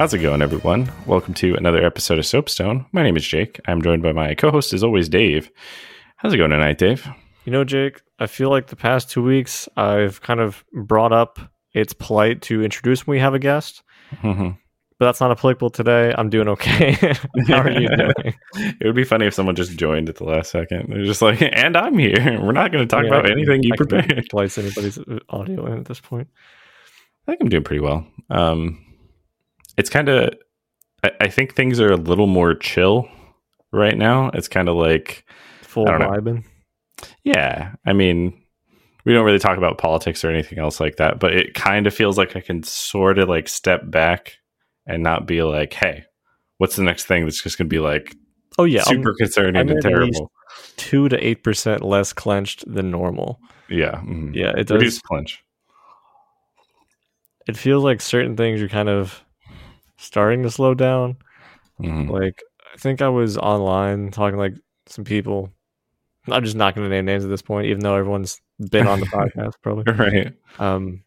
How's it going, everyone? Welcome to another episode of Soapstone. My name is Jake. I'm joined by my co host, as always, Dave. How's it going tonight, Dave? You know, Jake, I feel like the past two weeks I've kind of brought up it's polite to introduce when we have a guest, Mhm. but that's not applicable today. I'm doing okay. How are you doing? It would be funny if someone just joined at the last second. They're just like, and I'm here. We're not going to talk Yeah, about can- anything you I prepared. Splice anybody's uh, audio in at this point. I think I'm doing pretty well. Um, it's kind of, I, I think things are a little more chill right now. It's kind of like, Full I don't know. vibing. yeah, I mean, we don't really talk about politics or anything else like that, but it kind of feels like I can sort of like step back and not be like, hey, what's the next thing that's just going to be like Oh yeah, I'm super concerning I'm and terrible? two to eight percent less clenched than normal. Yeah. mhm. Yeah, it does. Reduce clench. It feels like certain things are kind of starting to slow down. Mhm. Like I think I was online talking like some people. I'm just not going to name names at this point, even though everyone's been on the podcast probably. Right. Um,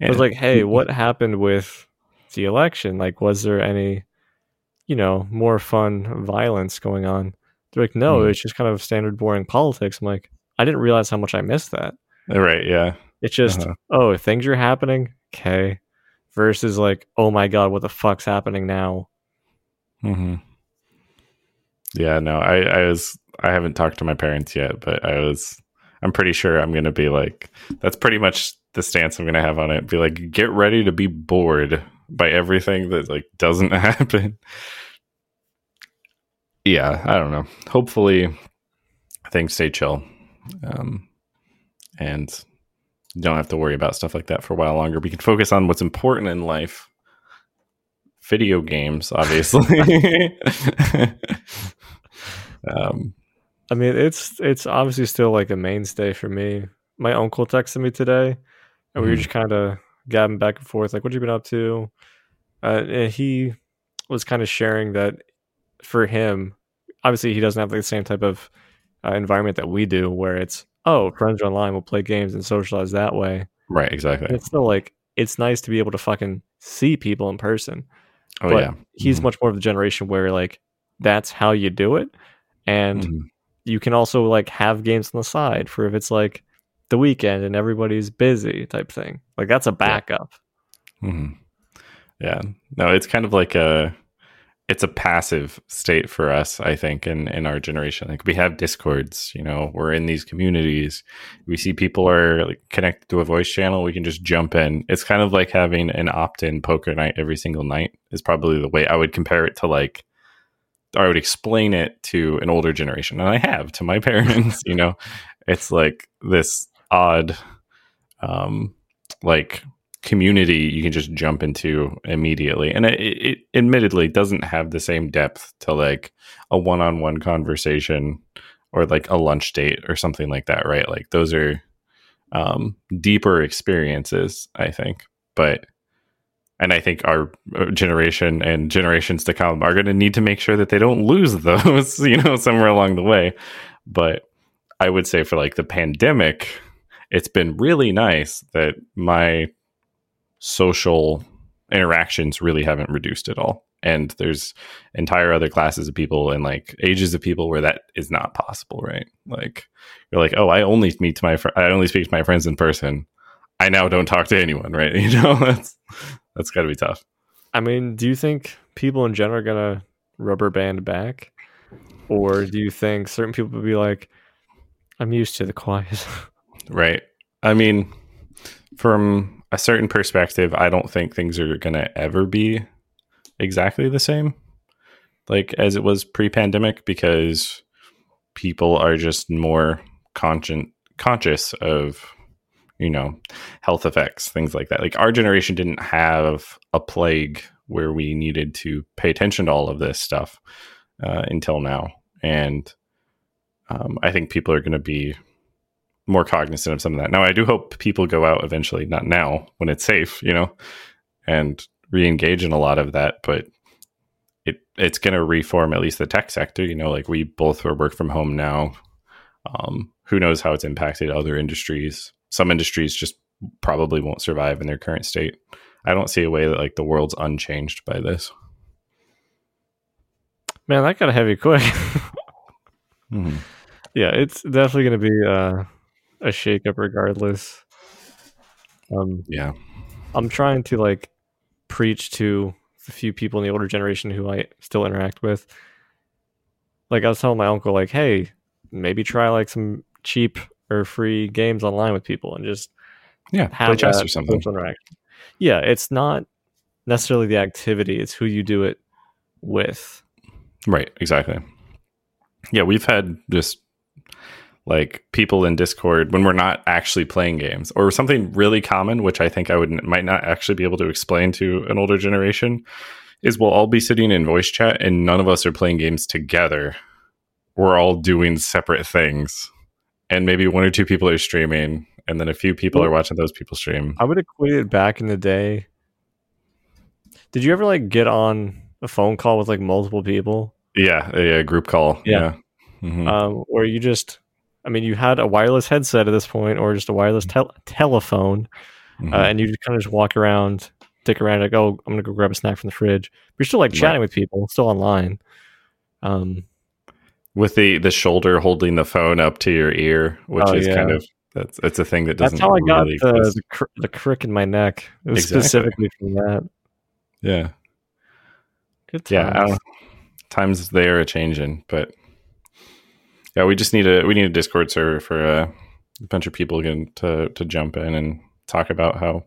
I was like, hey, what happened with the election? Like, was there any, you know, more fun violence going on? They're like, no, Hmm. it's just kind of standard boring politics. I'm like, I didn't realize how much I missed that. Right. Yeah. It's just, Uh-huh. oh, things are happening. Okay. Versus like, oh my God, what the fuck's happening now? hmm Yeah. No, I, I was, I haven't talked to my parents yet, but I was, I'm pretty sure I'm to be like, that's pretty much the stance I'm to have on it. Be like, get ready to be bored by everything that like doesn't happen. Yeah. I don't know. Hopefully things stay chill. Um, and don't have to worry about stuff like that for a while longer. We can focus on what's important in life. Video games, obviously. um, I mean, it's it's obviously still like a mainstay for me. My uncle texted me today, and we were Mhm. just kind of gabbing back and forth, like, "What you been up to?" Uh, and he was kind of sharing that for him, obviously, he doesn't have like, the same type of uh, environment that we do, where it's oh, friends are online, we'll play games and socialize that way. right, exactly. And it's still like it's nice to be able to fucking see people in person. Oh but yeah, He's Mhm. much more of the generation where like that's how you do it, and Mhm. you can also like have games on the side for if it's like the weekend and everybody's busy type thing. Like that's a backup. Mhm. Yeah. No, it's kind of like a it's a passive state for us, I think, in in our generation. Like we have discords, you know, we're in these communities. We see people are like, connected to a voice channel, we can just jump in. It's kind of like having an opt-in poker night every single night is probably the way I would compare it to like I would explain it to an older generation, and I have to my parents. you know, it's like this odd, um, like community you can just jump into immediately, and it, it admittedly doesn't have the same depth to like a one-on-one conversation or like a lunch date or something like that, right? Like those are um, deeper experiences, I think, but and I think our uh, generation and generations to come are going to need to make sure that they don't lose those, you know, somewhere along the way. But I would say for like the pandemic, it's been really nice that my social interactions really haven't reduced at all. And there's entire other classes of people and like ages of people where that is not possible, right? Like you're like, oh, I only meet to my fr- I only speak to my friends in person. I now don't talk to anyone, right? You know, that's that's got to be tough. I mean, do you think people in general are gonna rubber band back, or do you think certain people will be like, "I'm used to the quiet"? Right. I mean, from a certain perspective, I don't think things are going to ever be exactly the same like as it was pre-pandemic because people are just more conscious conscious of you know health effects things like that. Like our generation didn't have a plague where we needed to pay attention to all of this stuff uh, until now. And um, i think people are going to be more cognizant of some of that now i do hope people go out eventually not now when it's safe you know and re-engage in a lot of that but it it's going to reform at least the tech sector you know like we both are work from home now um, who knows how it's impacted other industries some industries just probably won't survive in their current state I don't see a way that like the world's unchanged by this. Man, that got a heavy quick. Mhm. yeah, it's definitely going to be uh, a shakeup regardless. Um, Yeah. I'm trying to like preach to the few people in the older generation who I still interact with. Like I was telling my uncle, like, hey, maybe try like some cheap or free games online with people and just Yeah. have Play chess or something. interaction. Yeah, it's not necessarily the activity; it's who you do it with. Right, exactly. Yeah, we've had just like people in Discord when we're not actually playing games, or something really common, which I think I would might not actually be able to explain to an older generation, is we'll all be sitting in voice chat and none of us are playing games together. We're all doing separate things, and maybe one or two people are streaming, and then a few people are watching those people stream. I would equate it back in the day. Did you ever like get on a phone call with like multiple people? Yeah, a, a group call. Yeah. Yeah. Mhm. um, where you just, I mean, you had a wireless headset at this point, or just a wireless tel- telephone, Mhm. uh, and you just kind of just walk around, dick around, like, oh, I'm gonna go grab a snack from the fridge. But you're still like chatting with people, still online. Um, with the the shoulder holding the phone up to your ear, which Oh, is yeah. kind of that's it's a thing that doesn't. that's how I got really the the, cr- the crick in my neck, It was Exactly. specifically from that. yeah, Good yeah. Times. don't, times they are a changing, but yeah, we just need a we need a Discord server for uh, a bunch of people again to to jump in and talk about how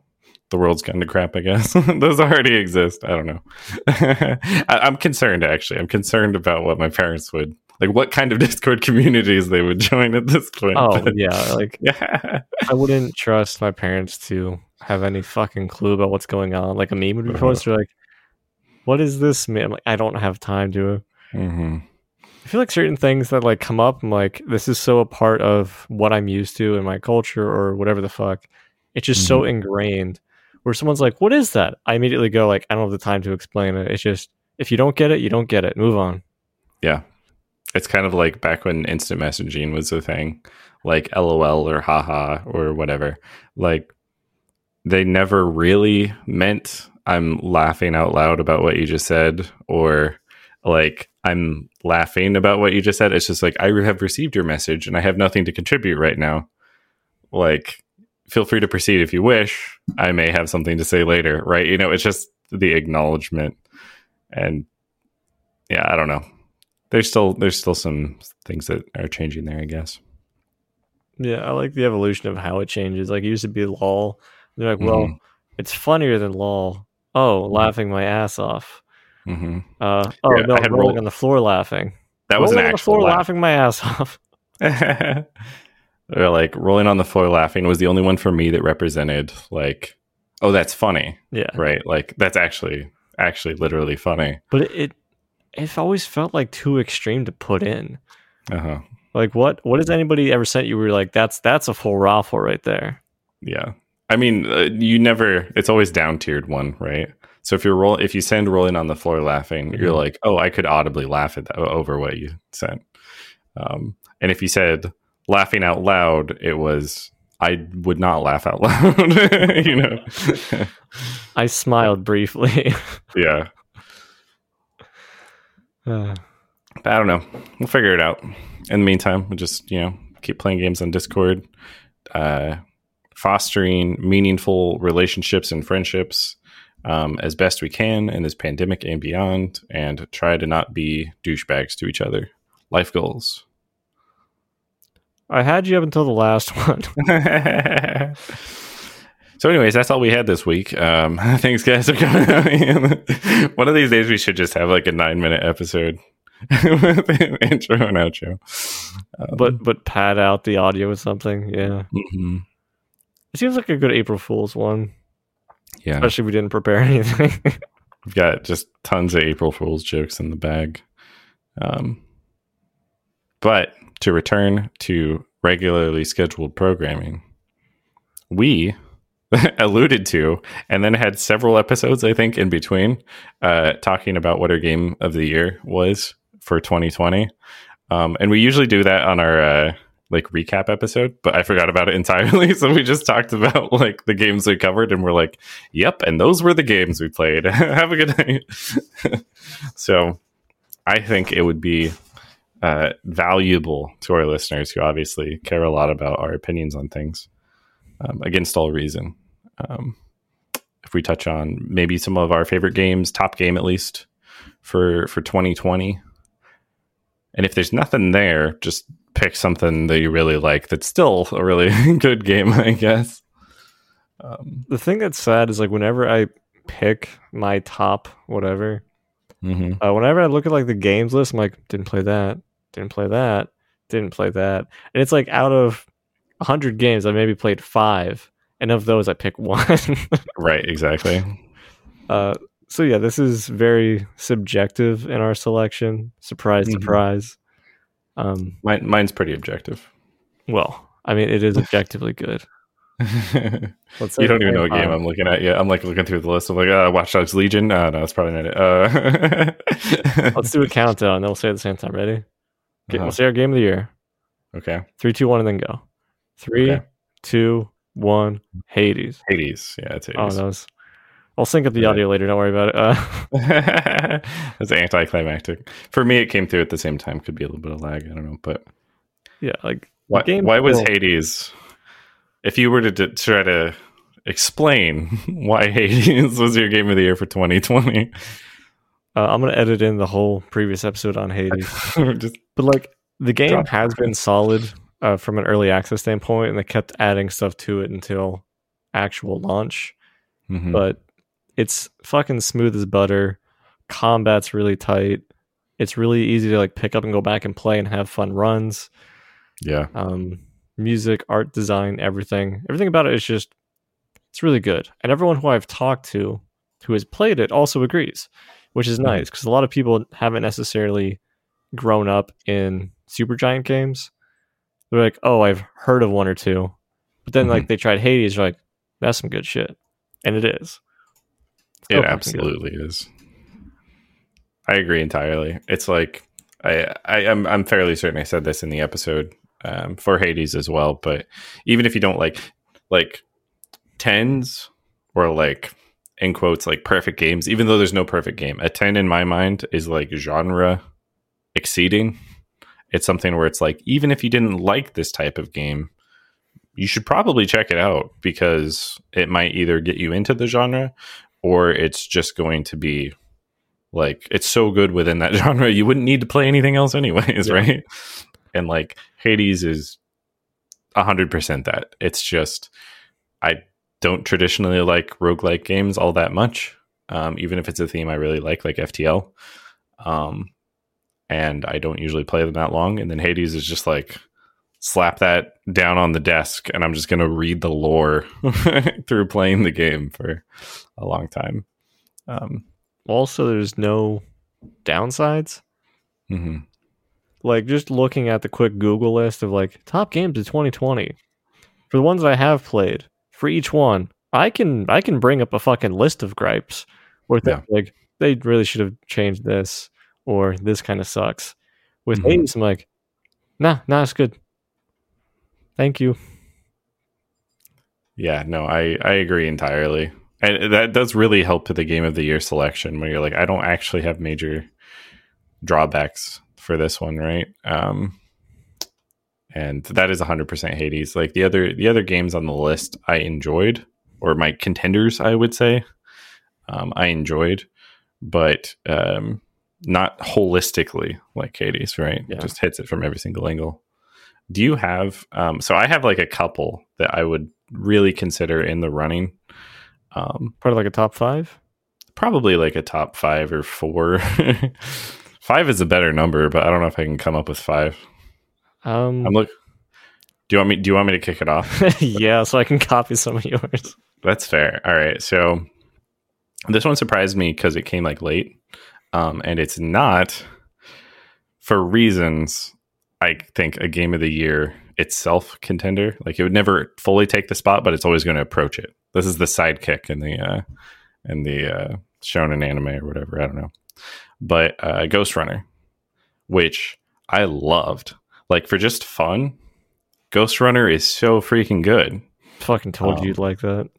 the world's gone to crap. I guess those already exist. I don't know. I, I'm concerned actually. I'm concerned about what my parents would like. What kind of Discord communities they would join at this point. Oh yeah, like yeah. I wouldn't trust my parents to have any fucking clue about what's going on. Like a meme would be Uh-huh. posted, like, "What is this meme?" Like, I don't have time to. hmm I feel like certain things that like come up, I'm like, this is so a part of what I'm used to in my culture or whatever the fuck. It's just so mm-hmm. ingrained. Where someone's like, "What is that?" I immediately go like, "I don't have the time to explain it." It's just if you don't get it, you don't get it. Move on. Yeah. It's kind of like back when instant messaging was a thing, like LOL or haha or whatever. Like they never really meant I'm laughing out loud about what you just said or like I'm laughing about what you just said. It's just like I have received your message and I have nothing to contribute right now. Like feel free to proceed if you wish. I may have something to say later, right? You know, it's just the acknowledgement and yeah, I don't know there's still there's still some things that are changing there, I guess. Yeah, I like the evolution of how it changes. Like it used to be lol. They're like, well, Mhm. it's funnier than lol. Oh, laughing my ass off. Hmm Uh, oh Yeah, no, I had rolling roll- on the floor laughing. That was an rolling on the floor laugh. laughing my ass off. Or like rolling on the floor laughing was the only one for me that represented like, oh, that's funny, yeah, right? Like that's actually actually literally funny. but it, it it always felt like too extreme to put in. Uh huh. Like what what has anybody ever sent you? Where you're like, that's that's a full raffle right there. Yeah. I mean, uh, you never. It's always down tiered one, right? So if you're roll, if you send rolling on the floor laughing, you're Mhm. like, oh, I could audibly laugh at that over what you sent. Um, and if you said laughing out loud, it was I would not laugh out loud. you know? I smiled briefly. yeah. Uh, But I don't know. We'll figure it out. In the meantime, we'll just you know keep playing games on Discord, uh, fostering meaningful relationships and friendships um, as best we can in this pandemic and beyond, and try to not be douchebags to each other. Life goals. I had you up until the last one. so, anyways, that's all we had this week. Um, thanks, guys, for coming. One of these days, we should just have like a nine-minute episode with an intro and outro. Um, but but pad out the audio with something. Yeah, mhm. it seems like a good April Fool's one, yeah, especially if we didn't prepare anything. we've got just tons of April Fool's jokes in the bag. Um, but to return to regularly scheduled programming, we alluded to and then had several episodes, I think, in between, uh, talking about what our game of the year was for 2020. Um, and we usually do that on our uh, like recap episode, but I forgot about it entirely. So we just talked about like the games we covered, and we're like, "Yep," and those were the games we played. Have a good night. so I think it would be uh, valuable to our listeners who obviously care a lot about our opinions on things, um, against all reason. Um, if we touch on maybe some of our favorite games, top game at least for for 2020. And if there's nothing there, just pick something that you really like that's still a really good game, I guess. Um, the thing that's sad is like whenever I pick my top whatever, mm-hmm. uh, whenever I look at like the games list, I'm like, didn't play that, didn't play that, didn't play that, and it's like out of hundred games, I maybe played five, and of those, I pick one. right, exactly. Uh, so yeah, this is very subjective in our selection. Surprise, mm-hmm. surprise. Um, Mine, mine's pretty objective. Well, I mean, it is objectively good. you don't even know what game I'm looking at yet. I'm like looking through the list. I'm like, uh, Watch Dogs Legion. Uh, no, that's probably not it. Uh, Let's do a countdown. And then we'll say at the same time. Ready? Okay, uh-huh. We'll say our game of the year. Okay. Three, two, one, and then go. Three, okay. two, one. Hades. Hades. Yeah, it's Hades. Oh, that was I'll sync up the audio later. Don't worry about it. Uh, it's anticlimactic. For me, it came through at the same time. Could be a little bit of lag. I don't know, but yeah, like why, why was Hades? If you were to d- try to explain why Hades was your game of the year for 2020, uh, I'm gonna edit in the whole previous episode on Hades. Just but like the game has been solid uh, from an early access standpoint, and they kept adding stuff to it until actual launch. Mm-hmm. But it's fucking smooth as butter. Combat's really tight. It's really easy to like pick up and go back and play and have fun runs. Yeah. Um, music, art design, everything. Everything about it is just it's really good. And everyone who I've talked to who has played it also agrees, which is nice because a lot of people haven't necessarily grown up in Supergiant games. They're like, "Oh, I've heard of one or two. But then mm-hmm. like they tried Hades, they're like, "That's some good shit." And it is. It absolutely good. is. I agree entirely. It's like I, I am I'm, I'm fairly certain I said this in the episode um, for Hades as well. But even if you don't like like tens or like in quotes like perfect games, even though there's no perfect game, a ten in my mind is like genre exceeding. It's something where it's like even if you didn't like this type of game, you should probably check it out because it might either get you into the genre or it's just going to be like it's so good within that genre you wouldn't need to play anything else anyways, yeah. right? And like Hades is hundred percent that. It's just I don't traditionally like roguelike games all that much. Um, even if it's a theme I really like, like FTL. Um, and I don't usually play them that long. And then Hades is just like slap that down on the desk and I'm just going to read the lore through playing the game for a long time. Um, also, there's no downsides. Mm-hmm. Like just looking at the quick Google list of like top games of 2020 for the ones that I have played for each one, I can I can bring up a fucking list of gripes where yeah. like they really should have changed this or this kind of sucks. With mm-hmm. Hades, I'm like, nah, nah, it's good. Thank you. Yeah, no, I I agree entirely. And that does really help to the game of the year selection when you're like I don't actually have major drawbacks for this one, right? Um and that is 100% Hades. Like the other the other games on the list I enjoyed or my contenders I would say um, I enjoyed but um, not holistically like Hades, right? Yeah. It just hits it from every single angle do you have um, so i have like a couple that i would really consider in the running. Um, part of like a top five? probably like a top five or four. Five is a better number but i don't know if i can come up with five. Um i'm look do you want me do you want me to kick it off? Yeah so i can copy some of yours. That's fair. All right so this one surprised me because it came like late. Um and it's not for reasons I think a game of the year itself contender. Like it would never fully take the spot, but it's always going to approach it. This is the sidekick in the uh, in the uh, shonen anime or whatever. I don't know, but uh, Ghostrunner, which I loved, like for just fun. Ghostrunner is so freaking good. Fucking told Um, you you'd like that.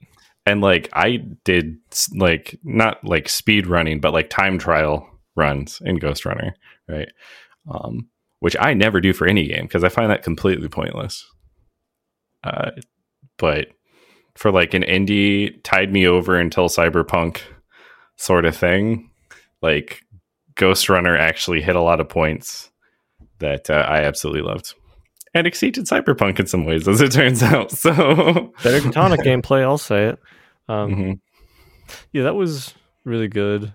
And like I did like not like speed running, but like time trial runs in Ghostrunner, right? Um, which I never do for any game because I find that completely pointless. Uh, but for like an indie tied me over until cyberpunk sort of thing, like Ghostrunner actually hit a lot of points that uh, I absolutely loved. And exceeded Cyberpunk in some ways, as it turns out. So, Better Katana gameplay, I'll say it. Um, Mhm. Yeah, that was really good.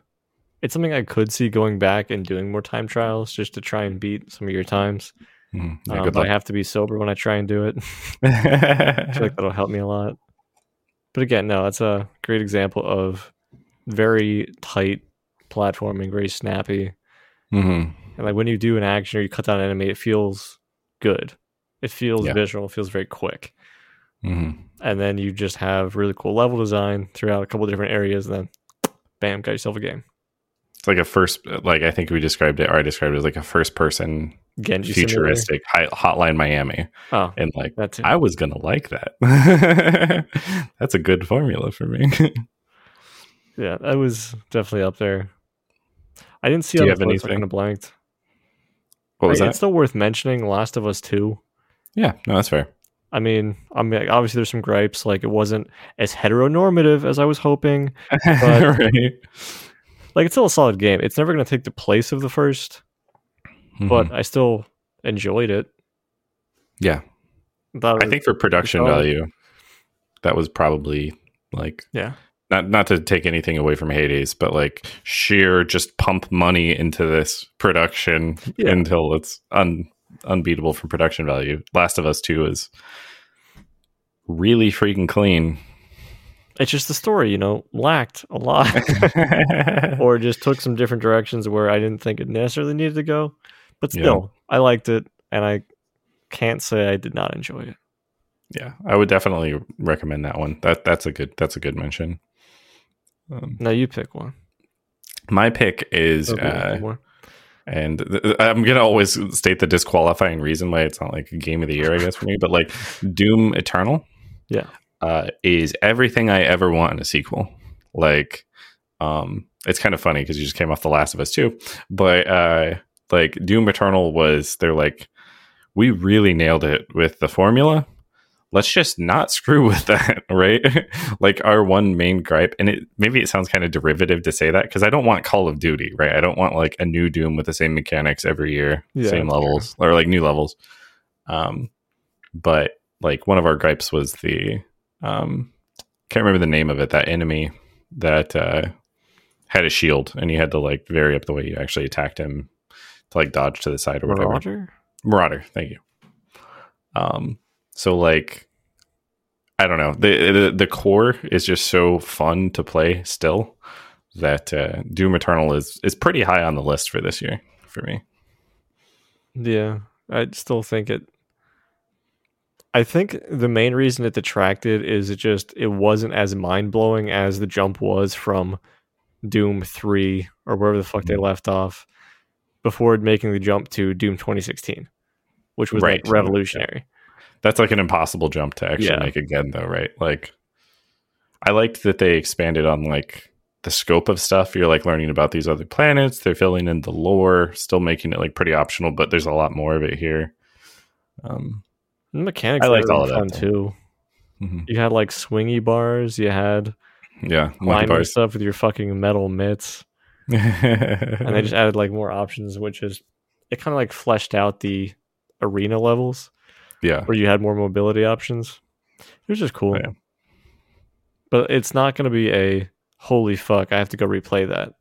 It's something I could see going back and doing more time trials just to try and beat some of your times. Mhm. Yeah, Um, but I have to be sober when I try and do it. I feel like that'll help me a lot. But again, no, that's a great example of very tight platforming, very snappy. Mhm. And like when you do an action or you cut down an enemy, it feels good. It feels Yeah. visual, it feels very quick. Mhm. And then you just have really cool level design throughout a couple different areas, and then bam, got yourself a game. It's like a first, like I think we described it, or I described it as like a first person Genji futuristic hi- Hotline Miami, Oh, and like that's it. I was gonna like that. That's a good formula for me. yeah, that was definitely up there. I didn't see Do you have I anything? kind of blanked. what was I- that? It's still worth mentioning. Last of Us Two. Yeah, no, that's fair. I mean, I mean, obviously there's some gripes. Like it wasn't as heteronormative as I was hoping. right. Like it's still a solid game. It's never going to take the place of the first, but Mhm. I still enjoyed it. yeah, I think for production value, that was probably like yeah, not not to take anything away from Hades, but like sheer just pump money into this production Yeah. until it's un unbeatable from production value. Last of Us Two is really freaking clean. It's just the story, you know, lacked a lot, or just took some different directions where I didn't think it necessarily needed to go. But Yeah. still, I liked it, and I can't say I did not enjoy it. yeah, I would definitely recommend that one. That that's a good that's a good mention. Um, Now you pick one. my pick is Okay, uh, and th- I'm gonna always state the disqualifying reason why it's not like a game of the year, I guess for me. But like Doom Eternal, Yeah. Uh, is everything I ever want in a sequel. Like, um, it's kind of funny because you just came off The Last of Us too, but uh, like Doom Eternal was they're like we really nailed it with the formula. Let's just not screw with that, right? like our one main gripe, and it maybe it sounds kind of derivative to say that because I don't want Call of Duty, right? I don't want like a new Doom with the same mechanics every year, Yeah, same levels or like new levels. Um, but like one of our gripes was the um, can't remember the name of it. That enemy that uh, had a shield, and you had to like vary up the way you actually attacked him to like dodge to the side or whatever. Marauder? Marauder, thank you. Um, so like, I don't know. The, the the core is just so fun to play still that uh, Doom Eternal is is pretty high on the list for this year for me. Yeah, I still think it. I think the main reason it detracted is it just it wasn't as mind blowing as the jump was from Doom three or wherever the fuck they Mm-hmm. left off before making the jump to Doom 2016, which was Right. like revolutionary. That's like an impossible jump to actually Yeah. make again, though, right? Like, I liked that they expanded on like the scope of stuff. You're like learning about these other planets. They're filling in the lore, still making it like pretty optional, but there's a lot more of it here. Um, The mechanics I liked were all of that, fun though. too. mhm. You had like swingy bars. You had yeah, monkey climbing bars. stuff with your fucking metal mitts. and they just added like more options, which is it kind of like fleshed out the arena levels yeah, where you had more mobility options. It was just cool. Yeah. But it's not going to be a holy fuck. I have to go replay that.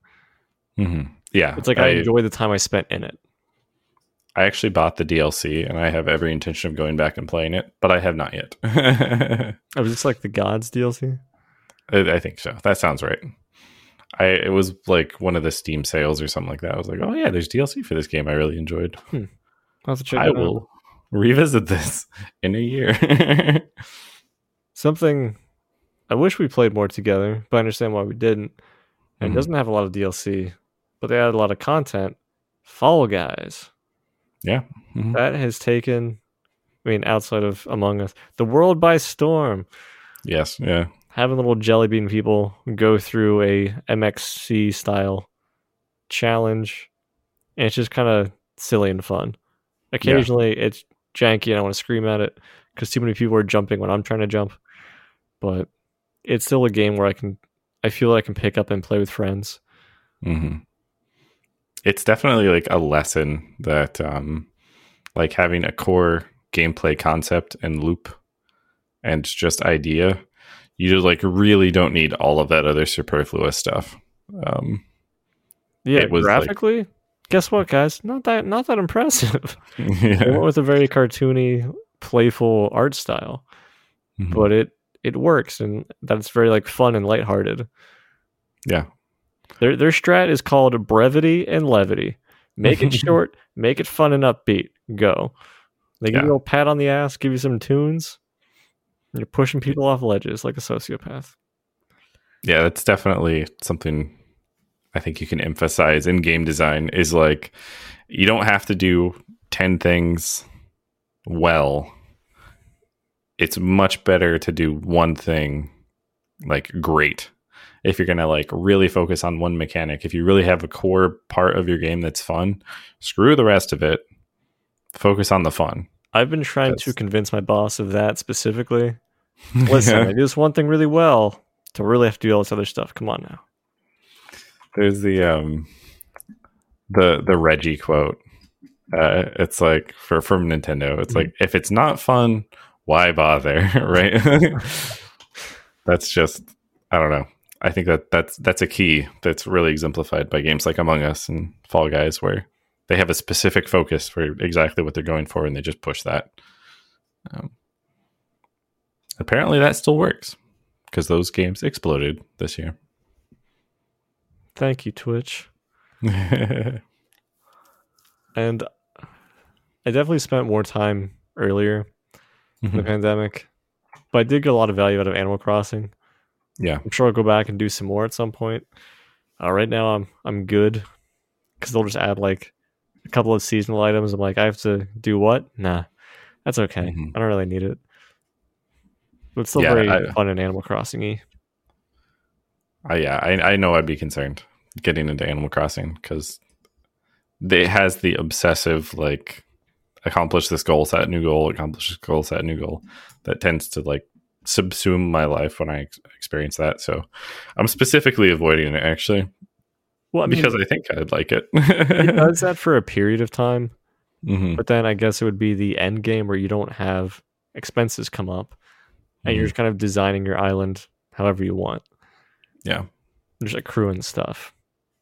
hmm yeah. It's like I, enjoy the time I spent in it. I actually bought the DLC, and I have every intention of going back and playing it, but I have not yet. I, Oh, was just like the Gods DLC? I think so. That sounds right. I it was like one of the Steam sales or something like that. I was like, oh yeah, there's DLC for this game. I really enjoyed. I'll have to check I it out. will revisit this in a year. Something I wish we played more together, but I understand why we didn't. And Mhm. It doesn't have a lot of DLC, but they added a lot of content. Fall Guys. Mhm. That has taken I mean, outside of Among Us, the world by storm. Yes, yeah, Having little jelly bean people go through a MXC style challenge, and it's just kind of silly and fun. Occasionally, it's janky, and I want to scream at it because too many people are jumping when I'm trying to jump. But it's still a game where I can, I feel like I can pick up and play with friends. hmm It's definitely like a lesson that, um, like having a core gameplay concept and loop and just idea, you just like really don't need all of that other superfluous stuff. Um, Yeah, It was, like- graphically, guess what, guys? Not that, not that impressive. Yeah. went with a very cartoony, playful art style, Mhm. but it it works, and that's very like fun and lighthearted. yeah. Their their strat is called brevity and levity. Make it short, make it fun and upbeat. Go. They give Yeah. you a little pat on the ass, give you some tunes. You're pushing people off ledges like a sociopath. Yeah, that's definitely something I think you can emphasize in game design is like you don't have to do 10 things well. It's much better to do one thing like great. If you're going to like really focus on one mechanic, if you really have a core part of your game that's fun, screw the rest of it. Focus on the fun. I've been trying to convince my boss of that specifically. Listen, I do this one thing really well to really have to do all this other stuff. Come on now. There's the um the the Reggie quote. Uh, it's like for from Nintendo. It's like if it's not fun, why bother, right? that's just I don't know. I think that that's that's a key that's really exemplified by games like Among Us and Fall Guys, where they have a specific focus for exactly what they're going for, and they just push that. Um, apparently, that still works because those games exploded this year. Thank you, Twitch. And I definitely spent more time earlier in the Mhm. pandemic, but I did get a lot of value out of Animal Crossing. Yeah. I'm sure I'll go back and do some more at some point. Uh, right now, I'm I'm good because they'll just add like a couple of seasonal items. I'm like, I have to do what? Nah, that's okay. Mhm. I don't really need it. But it's still Yeah, very I- fun in Animal Crossing y. I, yeah, I, I know I'd be concerned getting into Animal Crossing because it has the obsessive like accomplish this goal, set new goal, accomplish this goal, set new goal that tends to like subsume my life when I ex- experience that. So I'm specifically avoiding it actually Well, I mean, because I think I'd like it. it does that for a period of time, Mhm. but then I guess it would be the end game where you don't have expenses come up, and you're Mhm. just kind of designing your island however you want. Yeah. Just accruing stuff.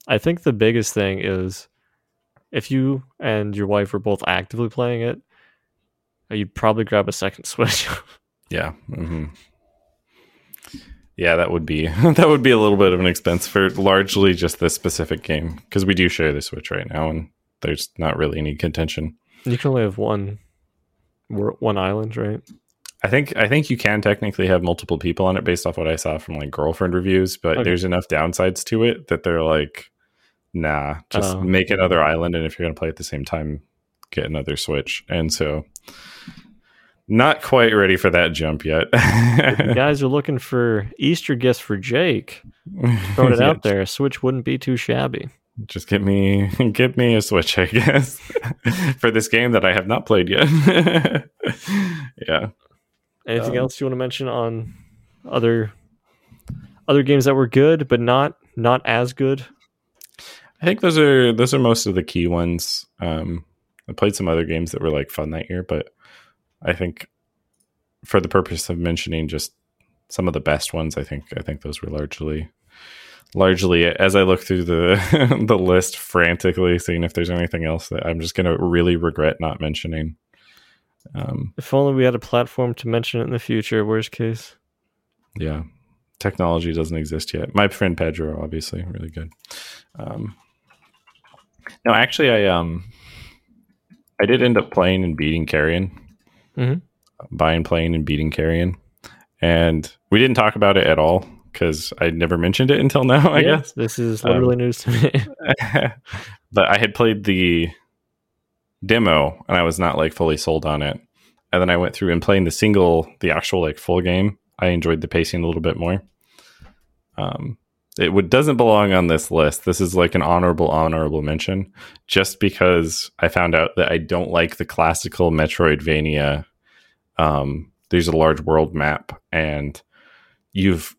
I think the biggest thing is if you and your wife were both actively playing it, you'd probably grab a second Switch. Yeah. hmm Yeah, that would be that would be a little bit of an expense for largely just this specific game because we do share the Switch right now, and there's not really any contention. you can only have one one island, right? I think I think you can technically have multiple people on it based off what I saw from like girlfriend reviews, but Okay. there's enough downsides to it that they're like, nah, just Oh. make another island, and if you're gonna play at the same time, get another Switch. And so, not quite ready for that jump yet. If you guys are looking for Easter gifts for Jake, throwing it Yeah, out there, a Switch wouldn't be too shabby. Just get me get me a Switch, I guess, for this game that I have not played yet. yeah. Anything Um, else you want to mention on other other games that were good but not not as good? I think those are those are most of the key ones. Um, I played some other games that were like fun that year, but I think for the purpose of mentioning just some of the best ones, I think I think those were largely largely as I look through the the list frantically, seeing if there's anything else that I'm just gonna really regret not mentioning. Um, If only we had a platform to mention it in the future. Worst case. yeah, technology doesn't exist yet. My friend Pedro, obviously, really good. Um, no, actually, I um, I did end up playing and beating Carrion, Mhm. buying, playing, and beating Carrion, and we didn't talk about it at all because I never mentioned it until now. I Yeah, guess, this is Um, literally news to me. but I had played the demo and I was not like fully sold on it. and then I went through and playing the single, the actual like full game. I enjoyed the pacing a little bit more. Um, it would, doesn't belong on this list. This is like an honorable honorable mention, just because I found out that I don't like the classical Metroidvania. Um, there's a large world map, and you've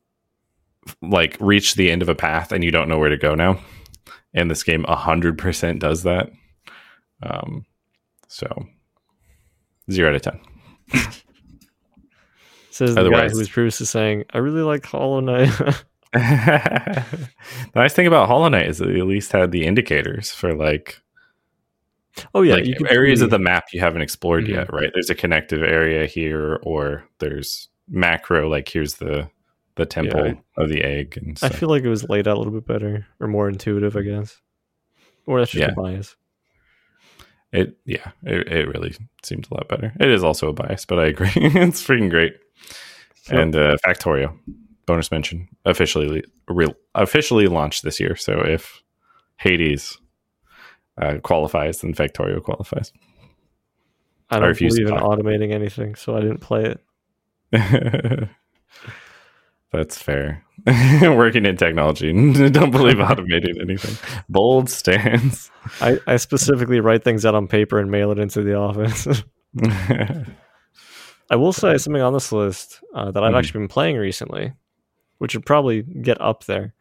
like reached the end of a path, and you don't know where to go now. And this game hundred percent does that. Um, so zero out of ten. Says the guy Otherwise- who was previously saying, "I really like Hollow Knight." the nice thing about Hollow Knight is that they at least had the indicators for like, oh yeah, like areas see- of the map you haven't explored Mhm. yet, right? There's a connective area here, or there's macro, like here's the the temple I- of the egg, and so, I feel like it was laid out a little bit better or more intuitive, I guess. Or that's just Yeah. a bias. it yeah, it, it really seemed a lot better. It is also a bias, but I agree, it's freaking great. So- and uh, Factorio, bonus mention, officially real officially launched this year. So if Hades uh, qualifies, then Factorio qualifies. I don't believe in talk. automating anything, so I didn't play it. That's fair. Working in technology, don't believe automating anything. Bold stance. I, I specifically write things out on paper and mail it into the office. I will say something on this list uh, that I've Mhm. actually been playing recently, which would probably get up there.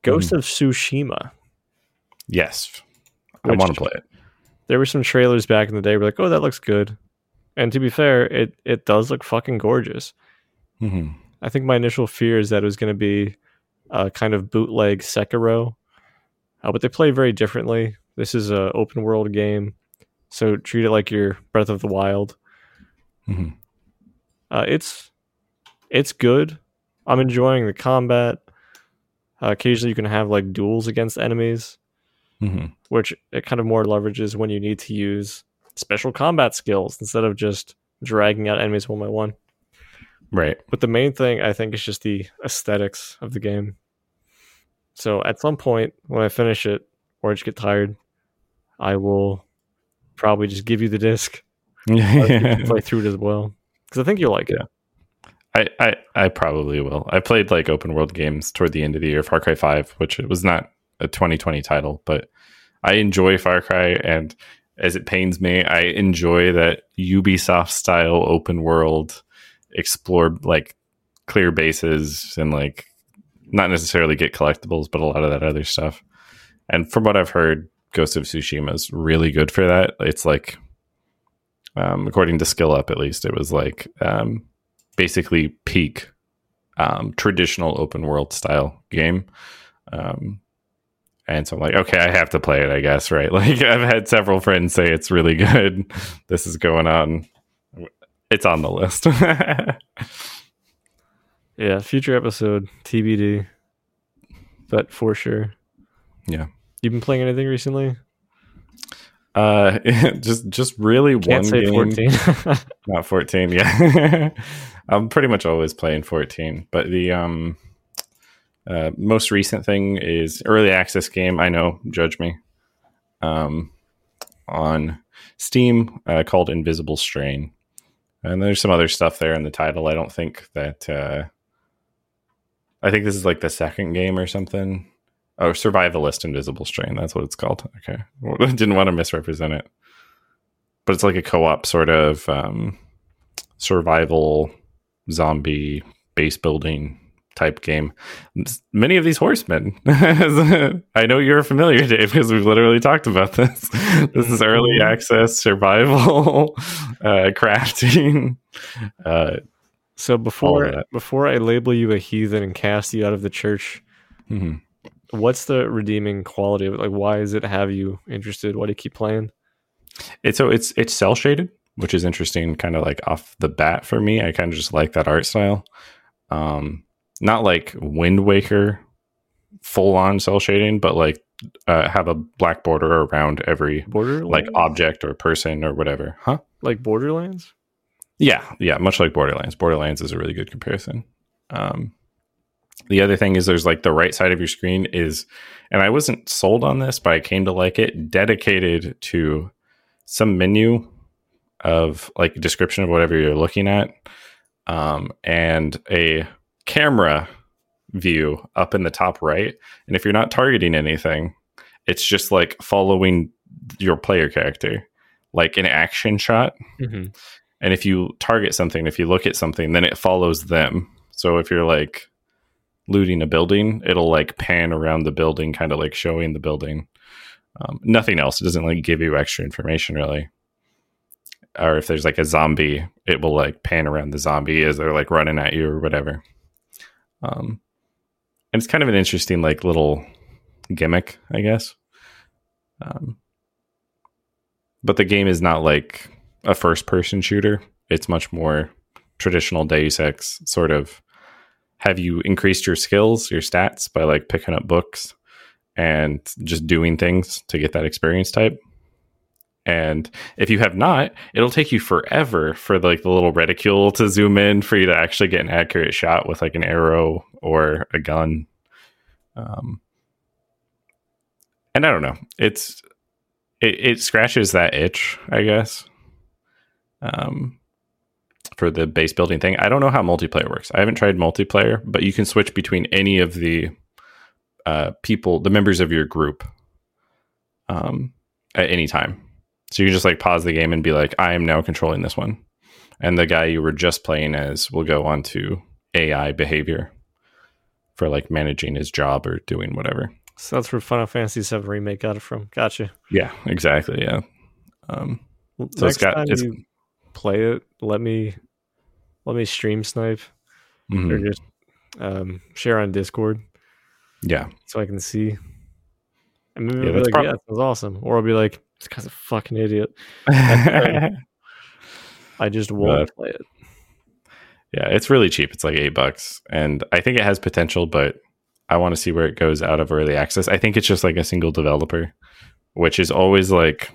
Ghost of Tsushima. yes, I want to play it. There were some trailers back in the day. We're like, oh, that looks good. And to be fair, it it does look fucking gorgeous. Mhm. I think my initial fear is that it was going to be a kind of bootleg Sekiro, uh, but they play very differently. This is a open world game, so treat it like your Breath of the Wild. Mhm. Uh, it's it's good. I'm enjoying the combat. Uh, occasionally, you can have like duels against enemies, Mhm. which it kind of more leverages when you need to use special combat skills instead of just dragging out enemies one by one. Right. But the main thing I think is just the aesthetics of the game. So at some point when I finish it or I just get tired, I will probably just give you the disc. Play through it as well because I think you'll like it. I, I I probably will. I played like open world games toward the end of the year, Far Cry Five, which it was not a 2020 title, but I enjoy Far Cry, and as it pains me, I enjoy that Ubisoft style open world, explore like clear bases and like not necessarily get collectibles, but a lot of that other stuff. And from what I've heard, Ghost of Tsushima is really good for that. It's like, um, according to Skill Up, at least, it was like um, basically peak um, traditional open world style game. Um, and so I'm like, okay, I have to play it, I guess, right? Like I've had several friends say it's really good. This is going on. It's on the list. Yeah, future episode TBD, but for sure. Yeah. You've been playing anything recently? uh, just just really Can't one game. 14. not 14 yeah i'm pretty much always playing 14 but the um uh, most recent thing is early access game. I know judge me um on steam uh, called invisible strain. And there's some other stuff there in the title. I don't think that uh i think this is like the second game or something. Oh survivalist invisible strain. That's what it's called. Okay. Didn't want to misrepresent it. But it's like a co-op sort of um, survival zombie base building type game. Many of these horsemen, I know you're familiar, Dave, because we've literally talked about this. This is early Mhm. access survival uh, crafting. Uh, so before before I label you a heathen and cast you out of the church, mhm. what's the redeeming quality of it? Like, why is it have you interested? Why do you keep playing? It's so it's it's cel shaded, which is interesting. Kind of like off the bat for me, I kind of just like that art style. Um, not like Wind Waker, full on cel shading, but like uh, have a black border around every border like object or person or whatever. Huh? like Borderlands? Yeah, yeah, much like Borderlands. Borderlands is a really good comparison. Um, the other thing is there's like the right side of your screen is, and I wasn't sold on this, but I came to like it, dedicated to some menu of like a description of whatever you're looking at, um, and a camera view up in the top right. And if you're not targeting anything, it's just like following your player character, like an action shot. Mm-hmm. And if you target something, if you look at something, then it follows them. So if you're like looting a building, it'll like pan around the building, kind of like showing the building. Um, nothing else. It doesn't like give you extra information really. Or if there's like a zombie, it will like pan around the zombie as they're like running at you or whatever. Um, and it's kind of an interesting like little gimmick, I guess. Um, but the game is not like a first person shooter. It's much more traditional Deus Ex sort of have you increased your skills, your stats by like picking up books and just doing things to get that experience type. And if you have not, it'll take you forever for like the little reticule to zoom in for you to actually get an accurate shot with like an arrow or a gun. Um, and I don't know. It's it, it scratches that itch, I guess. Um, for the base building thing. I don't know how multiplayer works. I haven't tried multiplayer, but you can switch between any of the uh, people, the members of your group, um, at any time. So you can just like pause the game and be like, I am now controlling this one. And the guy you were just playing as will go on to AI behavior for like managing his job or doing whatever. So that's where Final Fantasy VII Remake got it from. Gotcha. Yeah, exactly. Yeah. Um, So it's Next got- time it's- you play it, let me let me stream snipe mhm. or just um, share on Discord Yeah. so I can see. And maybe Yeah, I'll be that's like, prob- yeah, that was awesome. Or I'll be like, this guy's a fucking idiot. I just won't play it. Yeah, it's really cheap. It's like eight bucks, and I think it has potential, but I want to see where it goes out of early access. I think it's just like a single developer, which is always like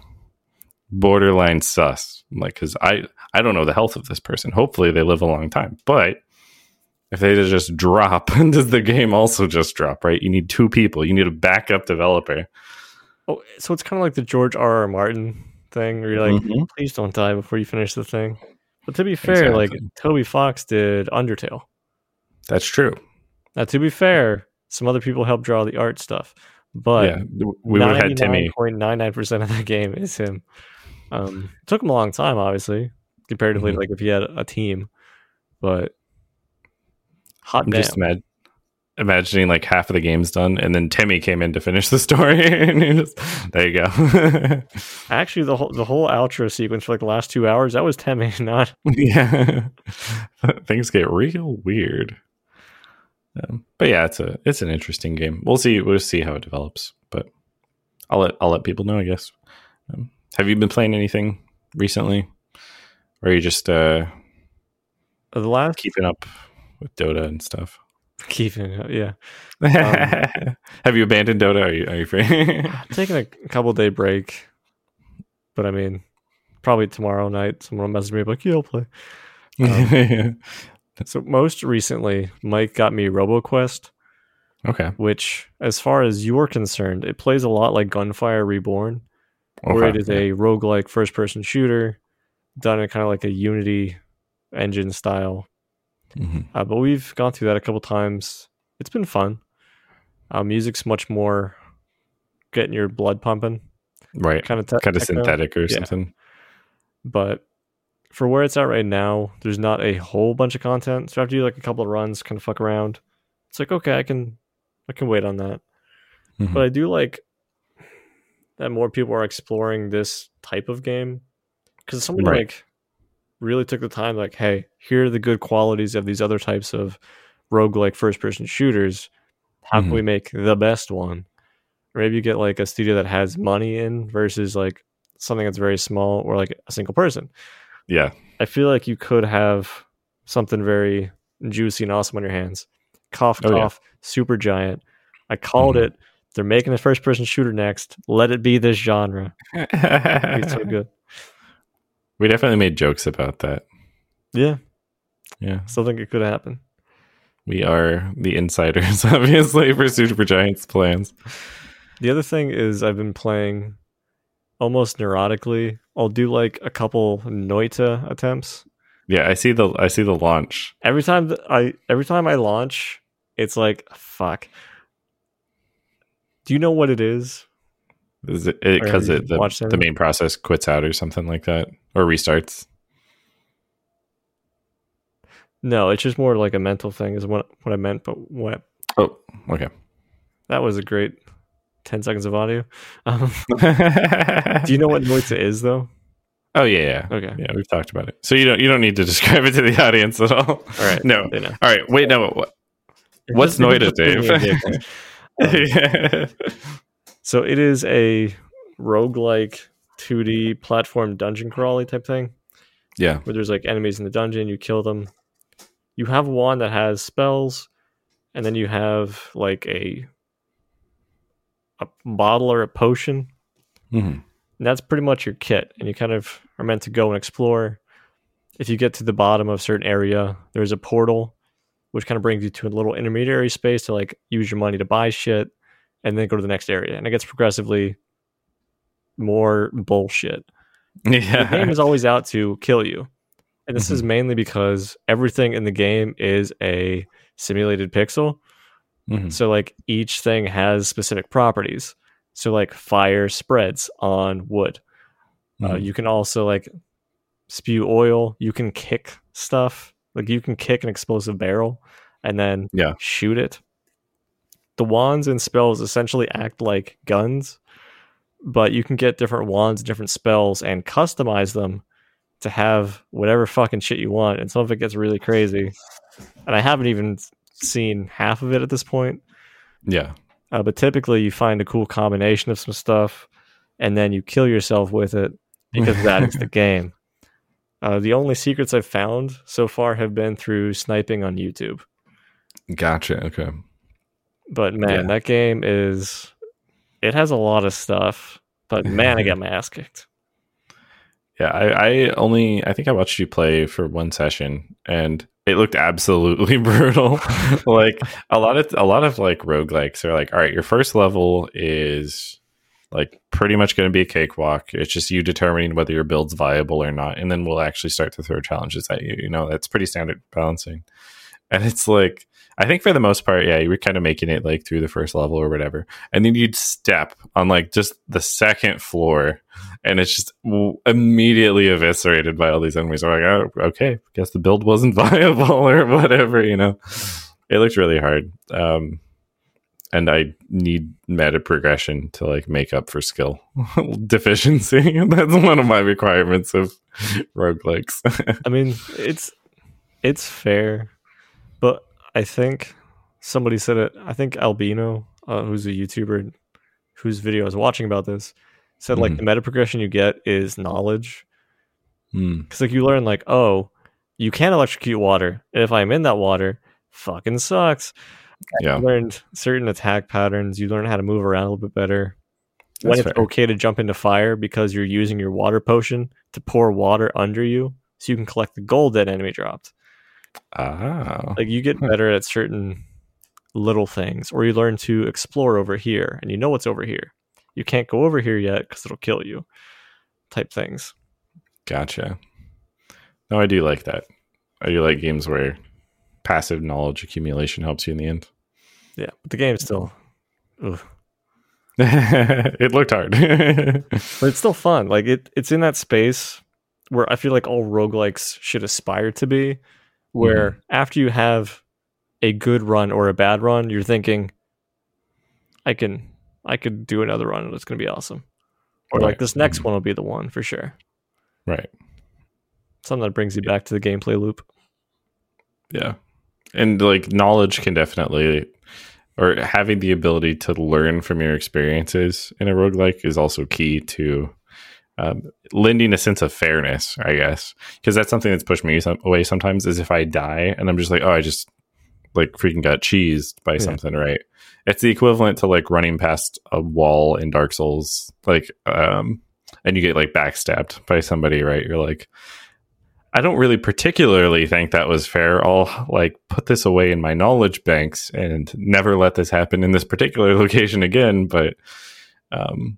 borderline sus. Like, because I I don't know the health of this person. Hopefully, they live a long time, but if they just drop, does the game also just drop? Right? You need two people. You need a backup developer. Oh, so it's kind of like the George R. R. Martin thing, where you're like, Mhm. please don't die before you finish the thing. But to be fair, like Toby Fox did Undertale. That's true. Now, to be fair, some other people helped draw the art stuff, but yeah, we would have had Temmie. 99.99% of the game is him. Um, took him a long time, obviously, comparatively Mhm. like if he had a team, but hot I'm damn. just imag- imagining like half of the game's done, and then Temmie came in to finish the story. and just, there you go. Actually, the whole the whole outro sequence for like the last two hours that was Temmie, not yeah, things get real weird. Um, but yeah, it's a it's an interesting game. We'll see. We'll see how it develops. But I'll let I'll let people know. I guess. Um, have you been playing anything recently, or are you just uh, the last keeping up with Dota and stuff? Keeping it, yeah. Um, have you abandoned Dota? Are you are you free? Taking a couple day break, but I mean, probably tomorrow night someone will message me like, "Yeah, I'll play." Um, so most recently, Mike got me RoboQuest, okay. which, as far as you're concerned, it plays a lot like Gunfire Reborn, where Okay. it is a roguelike first person shooter done in kind of like a Unity engine style. Mhm. Uh, but we've gone through that a couple times. It's been fun. Uh, music's much more getting your blood pumping, Right. kind of te- Kind of synthetic or Yeah. something. But for where it's at right now, there's not a whole bunch of content. So after you do like a couple of runs, kind of fuck around. It's like okay, I can, I can wait on that. Mhm. But I do like that more people are exploring this type of game because someone Right. like really took the time like hey here are the good qualities of these other types of roguelike first person shooters how can Mhm. we make the best one or maybe you get like a studio that has money in versus like something that's very small or like a single person Yeah. i feel like you could have something very juicy and awesome on your hands cough Oh, yeah. cough Supergiant i called Mhm. it they're making a first person shooter next let it be this genre It'd so good we definitely made jokes about that. yeah Yeah. still think it could happen We are the insiders, obviously, for Supergiant's plans. The other thing is I've been playing almost neurotically I'll do like a couple Noita attempts. Yeah, I see the I see the launch. Every time I every time I launch, it's like fuck. Do you know what it is? Is it because the, the main process quits out or something like that, or restarts? No, it's just more like a mental thing. Is what what I meant. But what Oh, okay. that was a great ten seconds of audio. Um, do you know what Noita is though? Oh yeah, yeah, Okay, yeah. We've talked about it, so you don't you don't need to describe it to the audience at all. all right. No. All right. Wait. No. What? What's Noita, just gave me a Dave? Um. So it is a roguelike 2D platform dungeon crawly type thing yeah. where there's like enemies in the dungeon, you kill them. You have one that has spells, and then you have like a a bottle or a potion. Mhm. And that's pretty much your kit. And you kind of are meant to go and explore. If you get to the bottom of a certain area, there's a portal which kind of brings you to a little intermediary space to like use your money to buy shit and then go to the next area. And it gets progressively more bullshit. Yeah. The game is always out to kill you. And this is Mhm. mainly because everything in the game is a simulated pixel. Mhm. So like each thing has specific properties. So like fire spreads on wood. Uh, Mhm. you can also like spew oil. You can kick stuff. Like you can kick an explosive barrel and then Yeah. shoot it. The wands and spells essentially act like guns, but you can get different wands, different spells, and customize them to have whatever fucking shit you want. And some of it gets really crazy. And I haven't even seen half of it at this point. Yeah. Uh, but typically, you find a cool combination of some stuff, and then you kill yourself with it because that is the game. Uh, the only secrets I've found so far have been through sniping on YouTube. Gotcha. Okay. But man, Yeah. that game is it has a lot of stuff. But man, I got my ass kicked. Yeah, I, I only I think I watched you play for one session and it looked absolutely brutal. like a lot of a lot of like roguelikes are like, all right, your first level is like pretty much going to be a cakewalk. It's just you determining whether your build's viable or not, and then we'll actually start to throw challenges at you. You know, that's pretty standard balancing. And it's like I think for the most part, yeah, you were kind of making it like through the first level or whatever, and then you'd step on like just the second floor, and it's just w- immediately eviscerated by all these enemies. I'm like, oh, okay, guess the build wasn't viable or whatever. You know, it looked really hard, um, and I need meta progression to like make up for skill deficiency. That's one of my requirements of roguelikes. I mean, it's it's fair, but I think somebody said it. I think Albino, uh, who's a YouTuber whose video I was watching about this, said like Mhm. the meta progression you get is knowledge. Hmm. Because like you learn like, oh, you can electrocute water. and If I'm in that water, fucking sucks. Yeah, You learned certain attack patterns. You learn how to move around a little bit better. when it's fair. okay to jump into fire because you're using your water potion to pour water under you so you can collect the gold that enemy dropped. Ah, Like you get better at certain little things, or you learn to explore over here and you know what's over here. You can't go over here yet because it'll kill you. Type things. Gotcha. No, I do like that. I do like games where passive knowledge accumulation helps you in the end. Yeah, but the game is still, it looked hard. but it's still fun. Like it, it's in that space where I feel like all roguelikes should aspire to be, where mm-hmm. after you have a good run or a bad run, you're thinking, I can, I could do another run and it's gonna be awesome, or like this next one will be the one for sure. right. Something that brings you back to the gameplay loop. Yeah. And like knowledge can definitely or having the ability to learn from your experiences in a roguelike is also key to um, lending a sense of fairness, I guess. Because that's something that's pushed me some, away sometimes is if I die and I'm just like, oh, I just like freaking got cheesed by Yeah. something, right? It's the equivalent to like running past a wall in Dark Souls, like, um, and you get like backstabbed by somebody, right? You're like, I don't really particularly think that was fair. I'll like put this away in my knowledge banks and never let this happen in this particular location again. But um,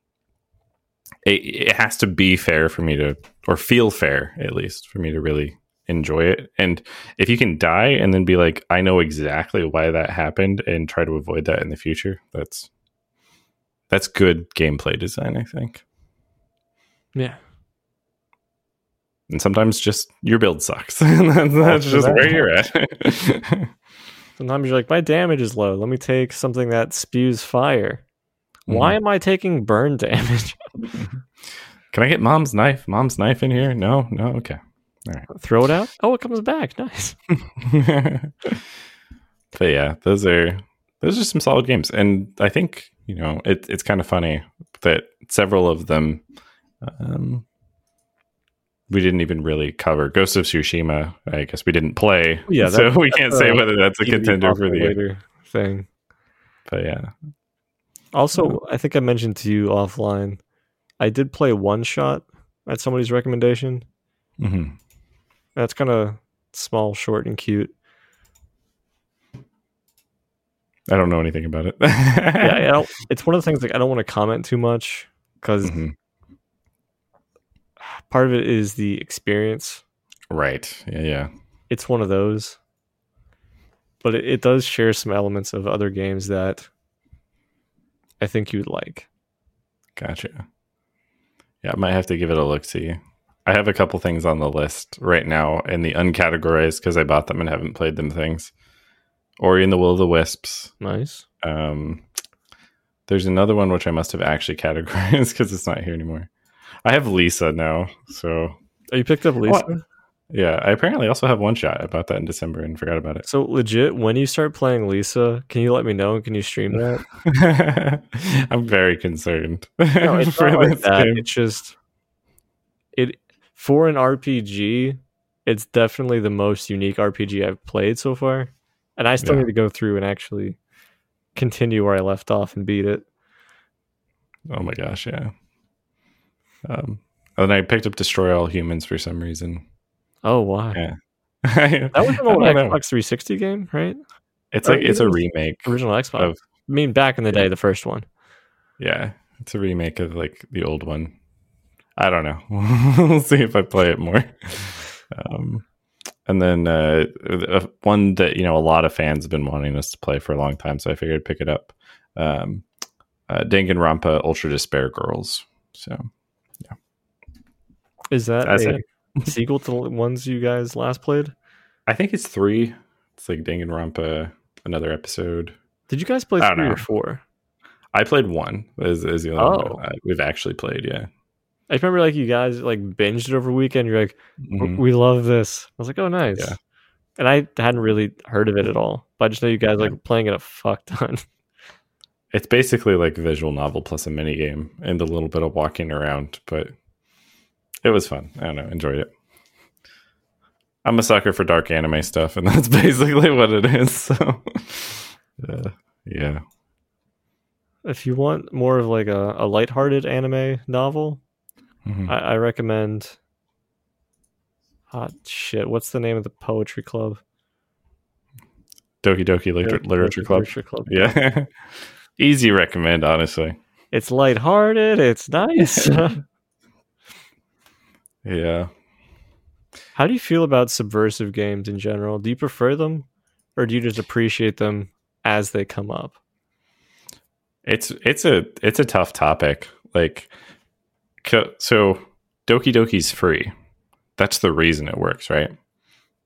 it, it has to be fair for me to, or feel fair at least for me to really enjoy it. And if you can die and then be like, I know exactly why that happened and try to avoid that in the future, that's that's good gameplay design, I think. Yeah. And sometimes just your build sucks. that's, that's just that. where you're at. Sometimes you're like, my damage is low. Let me take something that spews fire. Why am I taking burn damage? Can I get mom's knife? Mom's knife in here? No, no, okay. All right. Throw it out. Oh, it comes back. Nice. but yeah, those are those are some solid games, and I think you know it, it's kind of funny that several of them um, we didn't even really cover. Ghost of Tsushima, I guess we didn't play. Yeah, so we can't say whether that's a contender for the later thing. But yeah, Also, I think I mentioned to you offline. I did play OneShot at somebody's recommendation. hmm That's kind of small, short, and cute. I don't know anything about it. Yeah, I don't, it's one of the things like I don't want to comment too much because Mhm. part of it is the experience. Right. Yeah. Yeah. It's one of those, but it, it does share some elements of other games that I think you would like. Gotcha. Yeah, I might have to give it a look. See, I have a couple things on the list right now in the uncategorized because I bought them and haven't played them things. Ori and the Will of the Wisps. Nice. Um, there's another one which I must have actually categorized because it's not here anymore. I have Lisa now, so Oh, you picked up Lisa. Yeah. I apparently also have OneShot. I bought that in December and forgot about it. So legit, when you start playing Lisa, can you let me know? Can you stream that? I'm very concerned No, it's for not like this that. game. It's just it for an RPG. It's definitely the most unique RPG I've played so far, and I still Yeah. need to go through and actually continue where I left off and beat it. Oh my gosh, yeah. Um, and then I picked up Destroy All Humans for some reason. Oh wow, Yeah. that was an old don't know. Xbox 360 game, right? It's or like it's a remake. Original Xbox. Of- I mean, back in the day, the first one. Yeah, it's a remake of like the old one. I don't know. we'll see if I play it more. Um, and then uh, uh, one that you know a lot of fans have been wanting us to play for a long time, so I figured I'd pick it up. Um, uh, Danganronpa Ultra Despair Girls. So yeah. Is that That's a sequel to the ones you guys last played? I think it's three. It's like Danganronpa, another episode. Did you guys play three know. or four? I played one. Is, is the only Oh. one we've actually played? Yeah. I remember like you guys like binged it over weekend. You're like, Mhm. we love this. I was like, oh, nice. Yeah. And I hadn't really heard of it at all, but I just know you guys like playing it a fuck ton. It's basically like a visual novel plus a mini game and a little bit of walking around, but it was fun. I don't know, enjoyed it. I'm a sucker for dark anime stuff, and that's basically what it is. So, uh, yeah, if you want more of like a, a lighthearted anime novel, Mhm. I, I recommend. Hot shit! What's the name of the poetry club? Doki Doki Liter- Literature Club. Literature Club. Yeah, easy recommend, honestly. It's lighthearted. It's nice. Yeah, How do you feel about subversive games in general? Do you prefer them, or do you just appreciate them as they come up? it's it's a it's a tough topic. Like, so Doki Doki's free. That's the reason it works, right?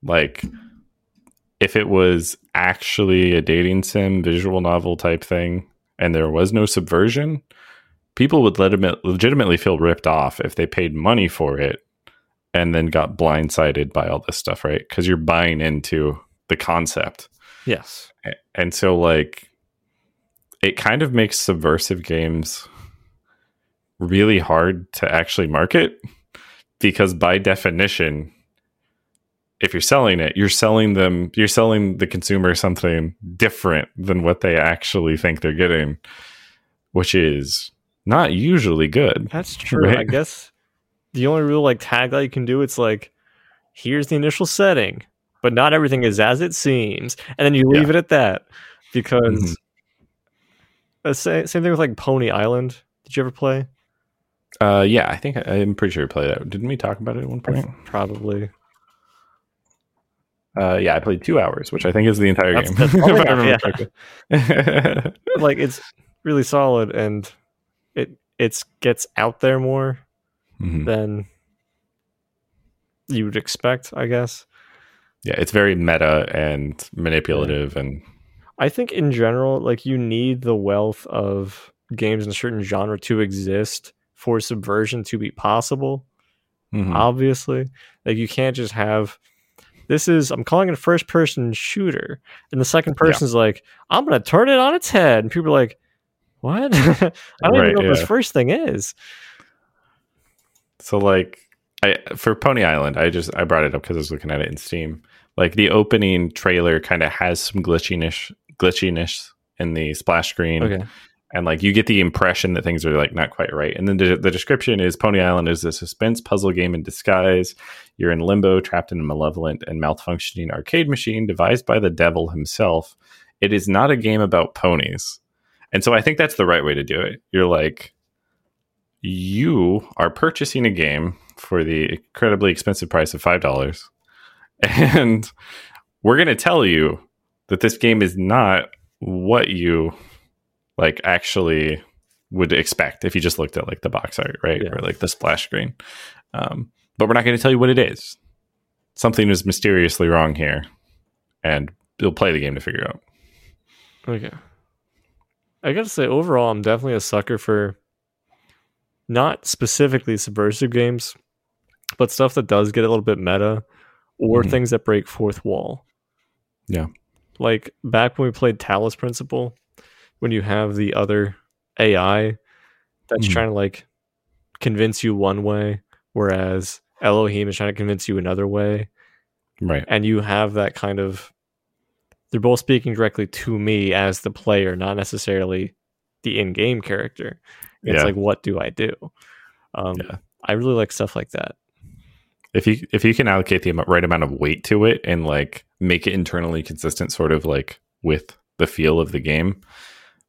Like, if it was actually a dating sim visual novel type thing, and there was no subversion, people would legit- legitimately feel ripped off if they paid money for it and then got blindsided by all this stuff, right? Because you're buying into the concept. Yes. And so, like, it kind of makes subversive games really hard to actually market because, by definition, if you're selling it, you're selling them, you're selling the consumer something different than what they actually think they're getting, which is not usually good. That's true. I guess the only real like tagline you can do it's like, here's the initial setting, but not everything is as it seems, and then you leave it at that because Mhm. the same same thing with like Pony Island. Did you ever play? Uh, yeah, I think I, I'm pretty sure we played it. Didn't we talk about it at one point? Probably. Uh, yeah, I played two hours, which I think is the entire That's- game. that's I enough, like it's really solid and it it's gets out there more Mhm. than you would expect, I guess. Yeah, it's very meta and manipulative, and I think in general, like you need the wealth of games in a certain genre to exist for subversion to be possible. Mhm. Obviously, like you can't just have this is I'm calling it a first person shooter, and the second Yeah. person's like I'm gonna turn it on its head, and people are like, "What? I don't Right, even know what yeah. this first thing is." So like I for Pony Island, I just I brought it up because I was looking at it in Steam. Like the opening trailer kind of has some glitchiness glitchiness in the splash screen. Okay, And like you get the impression that things are like not quite right. And then the, the description is Pony Island is a suspense puzzle game in disguise. You're in limbo, trapped in a malevolent and malfunctioning arcade machine devised by the devil himself. It is not a game about ponies. And so I think that's the right way to do it. You're like, you are purchasing a game for the incredibly expensive price of five dollars, and we're going to tell you that this game is not what you like actually would expect if you just looked at like the box art, right, Yeah. or like the splash screen. Um, but we're not going to tell you what it is. Something is mysteriously wrong here, and you'll play the game to figure out. okay. I gotta say, overall, I'm definitely a sucker for not specifically subversive games, but stuff that does get a little bit meta or Mhm. things that break fourth wall. Yeah. Like back when we played Talos Principle, when you have the other AI that's Mhm. trying to like convince you one way, whereas Elohim is trying to convince you another way, Right. and you have that kind of they're both speaking directly to me as the player, not necessarily the in-game character. It's Yeah. like, what do I do? Um, Yeah. I really like stuff like that. if you if you can allocate the right amount of weight to it and like make it internally consistent sort of like with the feel of the game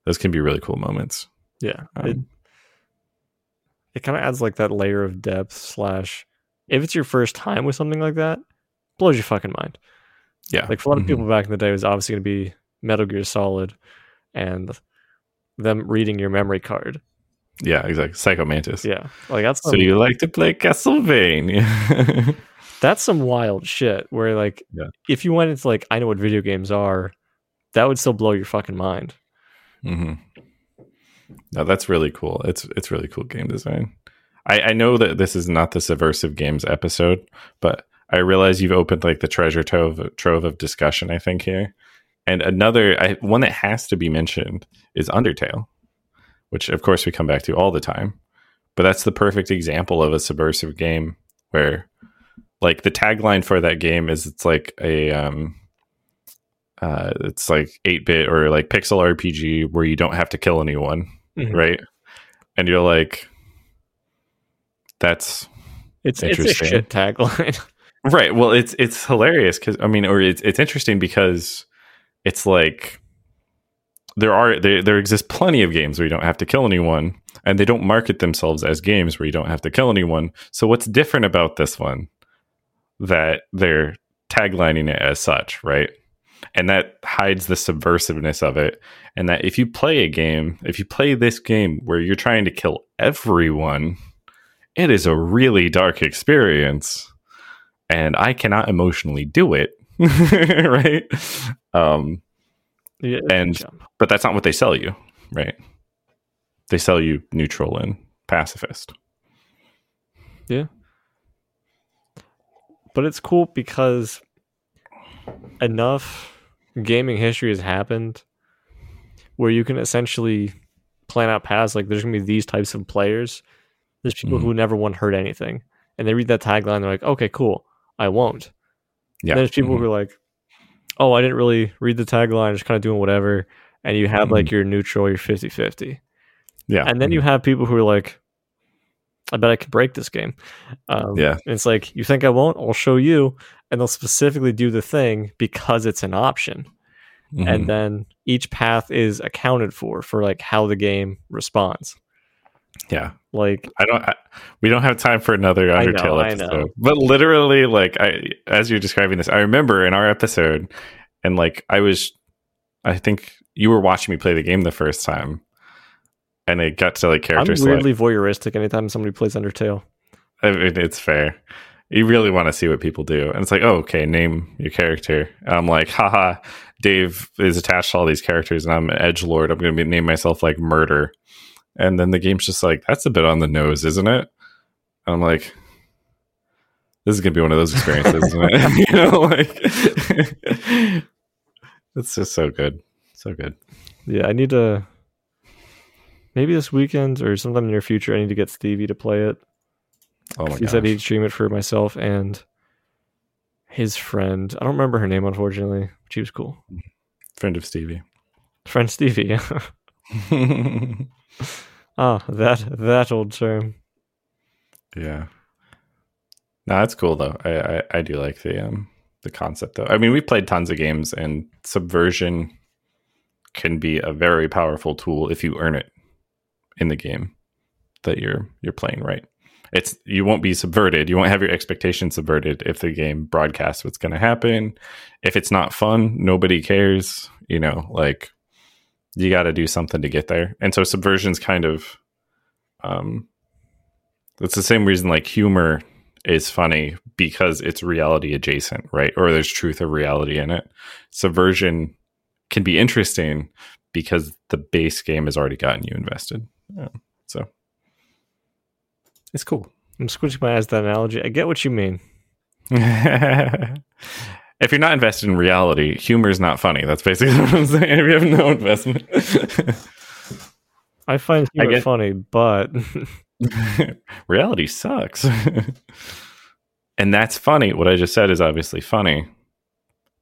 those can be really cool moments Yeah, Um, it it kind of adds like that layer of depth. Slash, if it's your first time with something like that, blows your fucking mind. Yeah. Like for a lot of Mhm. people back in the day, it was obviously going to be Metal Gear Solid, and them reading your memory card. yeah exactly. Psycho mantis. Yeah, like that's so you like to play castlevania. That's some wild shit where like Yeah. if you went into like i know what video games are that would still blow your fucking mind. Hmm no that's really cool. It's it's really cool game design. I, I know that this is not the subversive games episode but i realize you've opened like the treasure trove trove of discussion i think here and another I, one that has to be mentioned is undertale which of course we come back to all the time but that's the perfect example of a subversive game where like the tagline for that game is it's like a um uh it's like 8-bit or like pixel rpg where you don't have to kill anyone Mhm. right and you're like that's it's it's a Interesting. shit tagline Right. Well, it's it's hilarious because I mean, or it's it's interesting because it's like there are there there exist plenty of games where you don't have to kill anyone, and they don't market themselves as games where you don't have to kill anyone. So what's different about this one that they're taglining it as such, right? And that hides the subversiveness of it. And that if you play a game, if you play this game where you're trying to kill everyone, it is a really dark experience and I cannot emotionally do it. right? Um, Yeah, And- yeah. but that's not what they sell you, right? They sell you neutral and pacifist. Yeah, but it's cool because enough gaming history has happened where you can essentially plan out paths like there's gonna be these types of players there's people Mhm. who never want heard anything and they read that tagline they're like okay cool i won't Yeah. There's people Mhm. who are like, oh, I didn't really read the tagline, just kind of doing whatever. And you have like Mm-hmm. your neutral, your 50 50. yeah. And then you have people who are like, I bet I could break this game. Um, Yeah. And it's like, you think I won't? I'll show you. And they'll specifically do the thing because it's an option. And then each path is accounted for, for like how the game responds. Yeah, Like I don't. I, we don't have time for another Undertale know. episode. But literally, like I, as you're describing this, I remember in our episode, and like I was, I think you were watching me play the game the first time, and it got to like I'm character select. weirdly voyeuristic anytime somebody plays Undertale. I mean, it's fair. You really want to see what people do, and it's like, oh, okay, name your character. And I'm like, haha, Dave is attached to all these characters, and I'm edge lord. I'm going to name myself like Murder, and then the game's just like, that's a bit on the nose, isn't it? And I'm like, this is going to be one of those experiences, isn't it? you know, like, it's just so good, so good. Yeah, I need to maybe this weekend or sometime in the near future. I need to get Stevie to play it. Oh my god. he said he'd stream it for myself and his friend. I don't remember her name unfortunately, but she was cool. friend of Stevie. Friend Stevie. ah, that that old term. Yeah. No, that's cool though. I, I I do like the um the concept though. I mean, we've played tons of games, and subversion can be a very powerful tool if you earn it in the game that you're you're playing. Right? It's you won't be subverted. You won't have your expectations subverted if the game broadcasts what's going to happen. If it's not fun, nobody cares. You know, like you got to do something to get there. And so subversion's kind of um it's the same reason like humor is funny because it's reality adjacent, right? Or there's truth or reality in it. Subversion can be interesting because the base game has already gotten you invested. Yeah. So it's cool. I'm squinching my eyes at that analogy. I get what you mean. if you're not invested in reality, humor is not funny. That's basically what I'm saying. If you have no investment. I find humor get- funny, but reality sucks. and that's funny. What I just said is obviously funny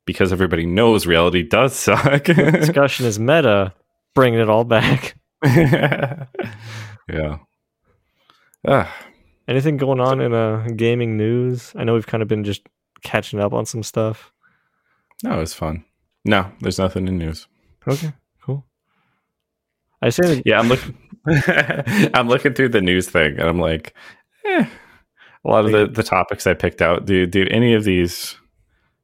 because everybody knows reality does suck. discussion is meta, bringing it all back. yeah. Ah, Anything going on in uh, gaming news? I know we've kind of been just catching up on some stuff. No, it's fun. No, there's nothing in news. Okay, cool. I say Yeah, I'm looking. I'm looking through the news thing, and I'm like, eh. A lot of the, the topics I picked out. Do do any of these?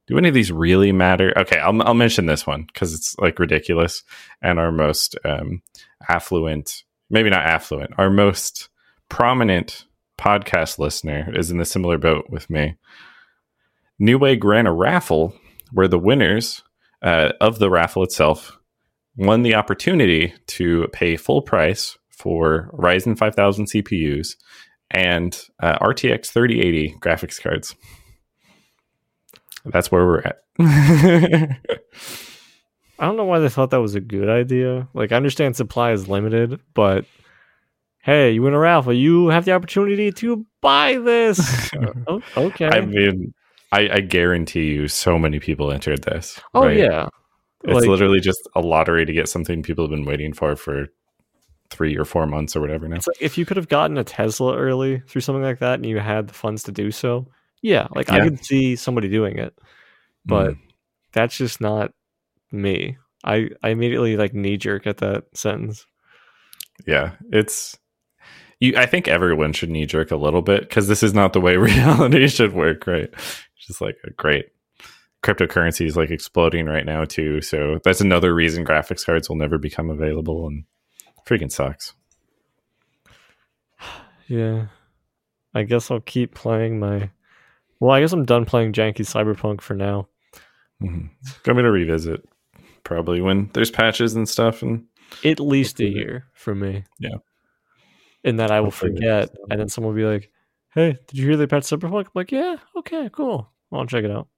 Do any of these really matter? Okay, I'll I'll mention this one because it's like ridiculous, and our most um, affluent, maybe not affluent, our most prominent podcast listener is in the similar boat with me. Newegg ran a raffle where the winners uh, of the raffle itself won the opportunity to pay full price for Ryzen 5000 CPUs and uh, RTX 3080 graphics cards. That's where we're at. I don't know why they thought that was a good idea. Like, I understand supply is limited, but hey, you win a raffle, you have the opportunity to buy this. oh, okay. I mean, I, I guarantee you, so many people entered this. oh right? yeah. It's Like- literally just a lottery to get something people have been waiting for for three or four months or whatever now. It's like if you could have gotten a Tesla early through something like that, and you had the funds to do so. Yeah, like I Yeah. could see somebody doing it, but Mm. that's just not me. I I immediately like knee jerk at that sentence. yeah, it's. You, I think everyone should knee jerk a little bit because this is not the way reality should work, right? It's just like a great cryptocurrency is like exploding right now too, so that's another reason graphics cards will never become available and freaking sucks. Yeah, I guess I'll keep playing my. Well, I guess I'm done playing janky cyberpunk for now. Mm-hmm. I'm gonna revisit probably when there's patches and stuff, and At least a year for me. Yeah. And that I will forget, and then someone will be like, "Hey, did you hear they patched cyberpunk?" I'm like, "Yeah, okay, cool. I'll check it out."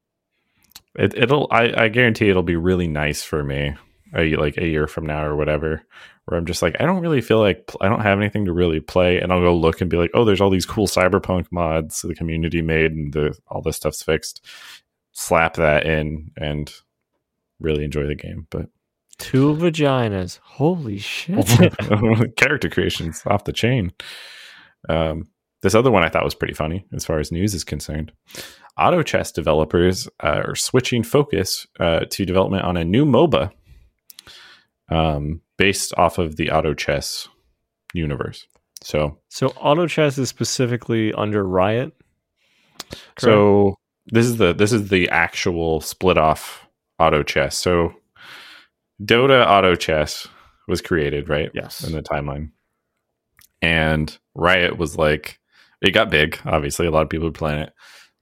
it, it'll. I, I guarantee it'll be really nice for me, a, like a year from now or whatever. Where I'm just like, I don't really feel like I don't have anything to really play, and I'll go look and be like, oh, there's all these cool cyberpunk mods the community made, and the all this stuff's fixed. Slap that in and really enjoy the game, but Two vaginas. Holy shit. character creations off the chain. Um, this other one I thought was pretty funny as far as news is concerned. Auto chess developers uh, are switching focus uh, to development on a new MOBA um, based off of the auto chess universe. So So auto chess is specifically under Riot. correct? So this is the this is the actual split off auto chess. So Dota auto chess was created, right? yes, In the timeline. And Riot was like it got big, obviously. A lot of people were playing it.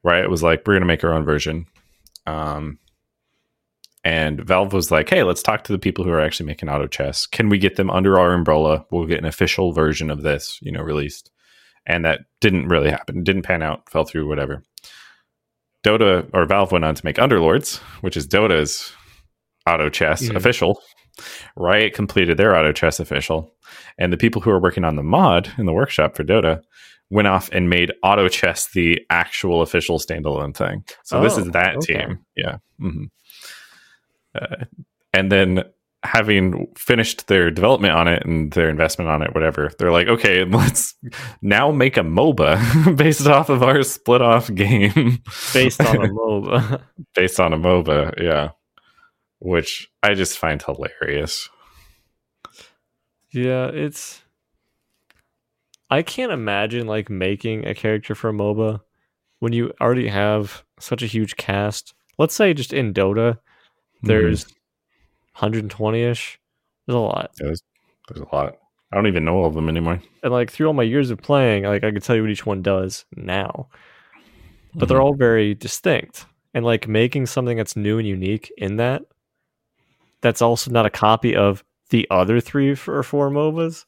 Riot was like, we're gonna make our own version. Um and Valve was like, hey, let's talk to the people who are actually making auto chess. Can we get them under our umbrella? We'll get an official version of this, you know, released. And that didn't really happen. It didn't pan out, fell through, whatever. Dota or Valve went on to make Underlords, which is Dota's auto chess Mhm. official. Riot completed their auto chess official. And the people who were working on the mod in the workshop for Dota went off and made auto chess the actual official standalone thing. So this Oh, is that okay. team. Yeah. hmm Uh, and then having finished their development on it and their investment on it, whatever, they're like, okay, let's now make a MOBA based off of our split off game. based on a MOBA. based on a MOBA, yeah. Which I just find hilarious. yeah, it's. I can't imagine like making a character for a MOBA when you already have such a huge cast. Let's say just in Dota, there's 120 ish. There's a lot. Yeah, there's, there's a lot. I don't even know all of them anymore. and like through all my years of playing, like I could tell you what each one does now. But they're Mhm. all very distinct. And like making something that's new and unique in that, that's also not a copy of the other three or four MOBAs.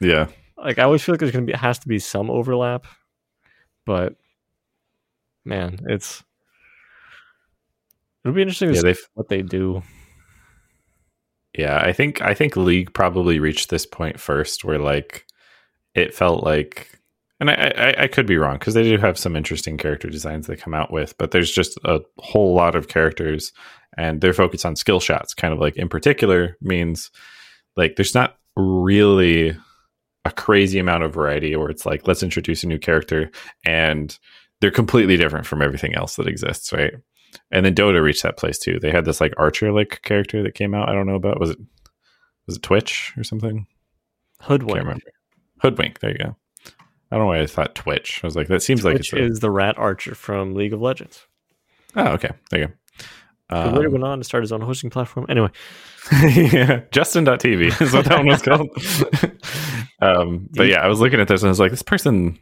yeah. Like I always feel like there's gonna be has to be some overlap, but man, it's it'll be interesting to Yeah, see what they do. Yeah, I think I think League probably reached this point first where like it felt like and I, I, I could be wrong because they do have some interesting character designs they come out with, but there's just a whole lot of characters and their focus on skill shots, kind of like in particular means like there's not really a crazy amount of variety where it's like let's introduce a new character and they're completely different from everything else that exists, right? And then Dota reached that place too. They had this like archer like character that came out. I don't know about was it was it Twitch or something? Can't Hoodwink. remember. Hoodwink. There you go. I don't know why I thought Twitch. I was like, that seems like Which it's a, is the rat archer from League of Legends. oh okay. There you go. Who later Um, went on to start his own hosting platform. Anyway, yeah, Justin.tv is what that one was called. um, but yeah, I was looking at this and I was like, this person,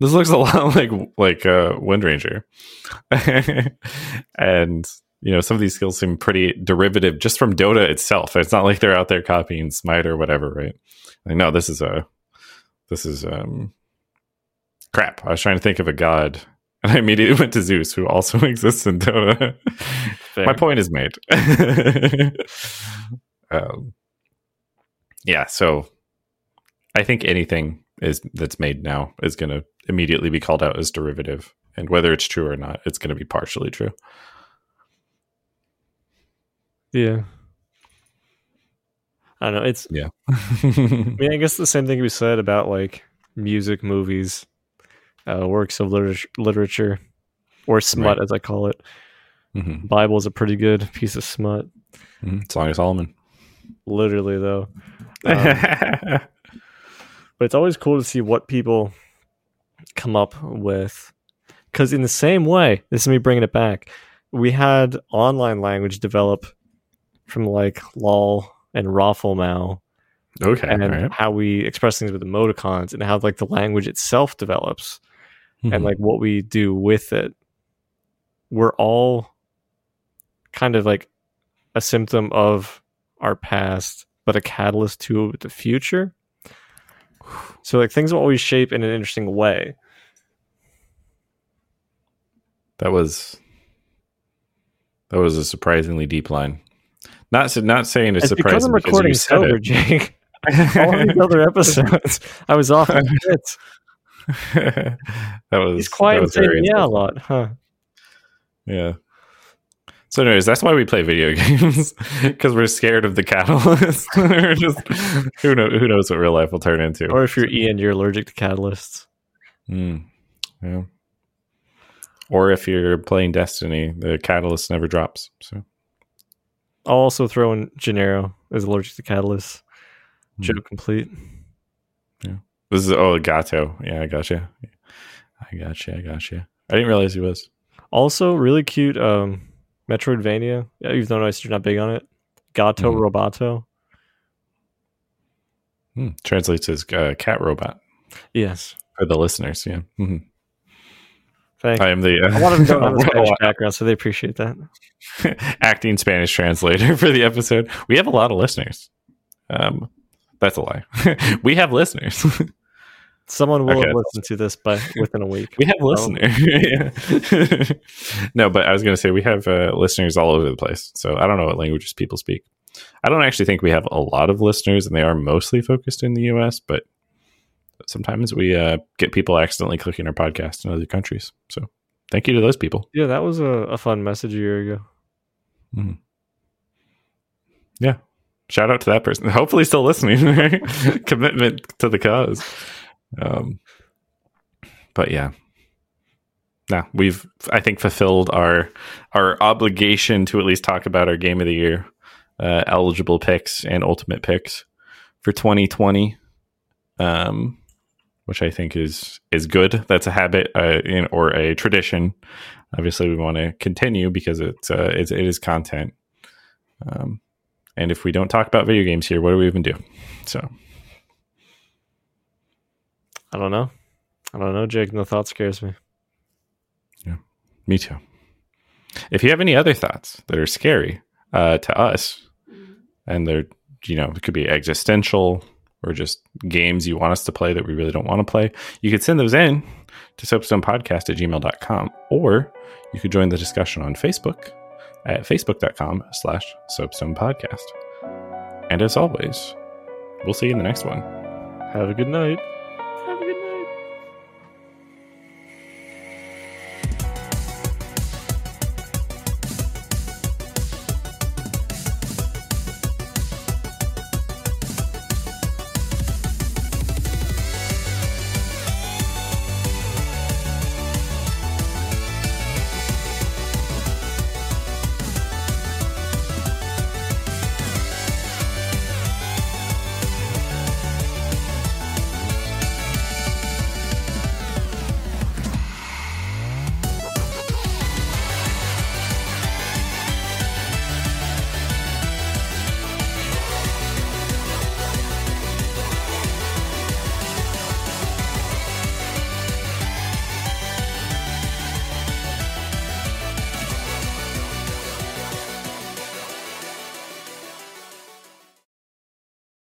this looks a lot like like uh, Windranger, and you know some of these skills seem pretty derivative just from Dota itself. It's not like they're out there copying Smite or whatever, right? Like, no, this is a this is um crap. I was trying to think of a god. And I immediately went to Zeus, who also exists in Dota. My point is made. um, yeah, so I think anything is that's made now is going to immediately be called out as derivative, and whether it's true or not, it's going to be partially true. Yeah. I don't know. It's Yeah, I mean, I guess the same thing we said about like music, movies, uh, works of liter- literature, or smut, Right. as I call it. Mhm. Bible is a pretty good piece of smut. Mhm. Song of Solomon. Literally, though. Um, but it's always cool to see what people come up with. Because in the same way, this is me bringing it back. We had online language develop from like LOL and ROFLMAO okay, and right. how we express things with emoticons and how like the language itself develops Mhm. and like what we do with it we're all kind of like a symptom of our past but a catalyst to the future. So like things will always shape in an interesting way. That was that was a surprisingly deep line. Not not saying it's, it's because surprising i'm because recording said sober jake. All these other episodes i was off that was he's and was yeah a lot huh Yeah. So, anyways, that's why we play video games because we're scared of the catalyst. Just who knows who knows what real life will turn into. or if you're ian you're allergic to catalysts Mm, yeah. Or if you're playing Destiny, the catalyst never drops. So, I'll also throw in Gennaro is allergic to catalysts. Hmm. Joke complete. This is oh Gato. Yeah, I gotcha. I gotcha. I gotcha. I didn't realize he was. Also, really cute um, Metroidvania. Yeah, you've noticed you're not big on it. Gato Mhm. Roboto. Hmm. Translates as uh, cat robot Yes. for the listeners. Yeah. hmm Thank I am the uh, A lot of them don't have a Spanish background, so they appreciate that. acting Spanish translator for the episode. We have a lot of listeners. Um, that's a lie. we have listeners. Someone will Okay, have listened to this by within a week. we have listeners. No, but I was going to say we have uh, listeners all over the place. So I don't know what languages people speak. I don't actually think we have a lot of listeners, and they are mostly focused in the U.S. But sometimes we uh, get people accidentally clicking our podcast in other countries. So thank you to those people. Yeah, that was a, a fun message a year ago. Yeah. Shout out to that person. Hopefully, still listening. Commitment to the cause. Um, but yeah, no, we've I think fulfilled our our obligation to at least talk about our game of the year, uh, eligible picks and ultimate picks for 2020. Um, which I think is is good. That's a habit uh, in, or a tradition. Obviously, we want to continue because it's uh, it's it is content. Um, and if we don't talk about video games here, what do we even do? So I don't know. I don't know, Jake. The thought scares me. Yeah, me too. If you have any other thoughts that are scary uh, to us, and they're you know it could be existential or just games you want us to play that we really don't want to play, you could send those in to soapstonepodcast at gmail.com or you could join the discussion on Facebook at facebook.com slash soapstone podcast. And as always, we'll see you in the next one. Have a good night.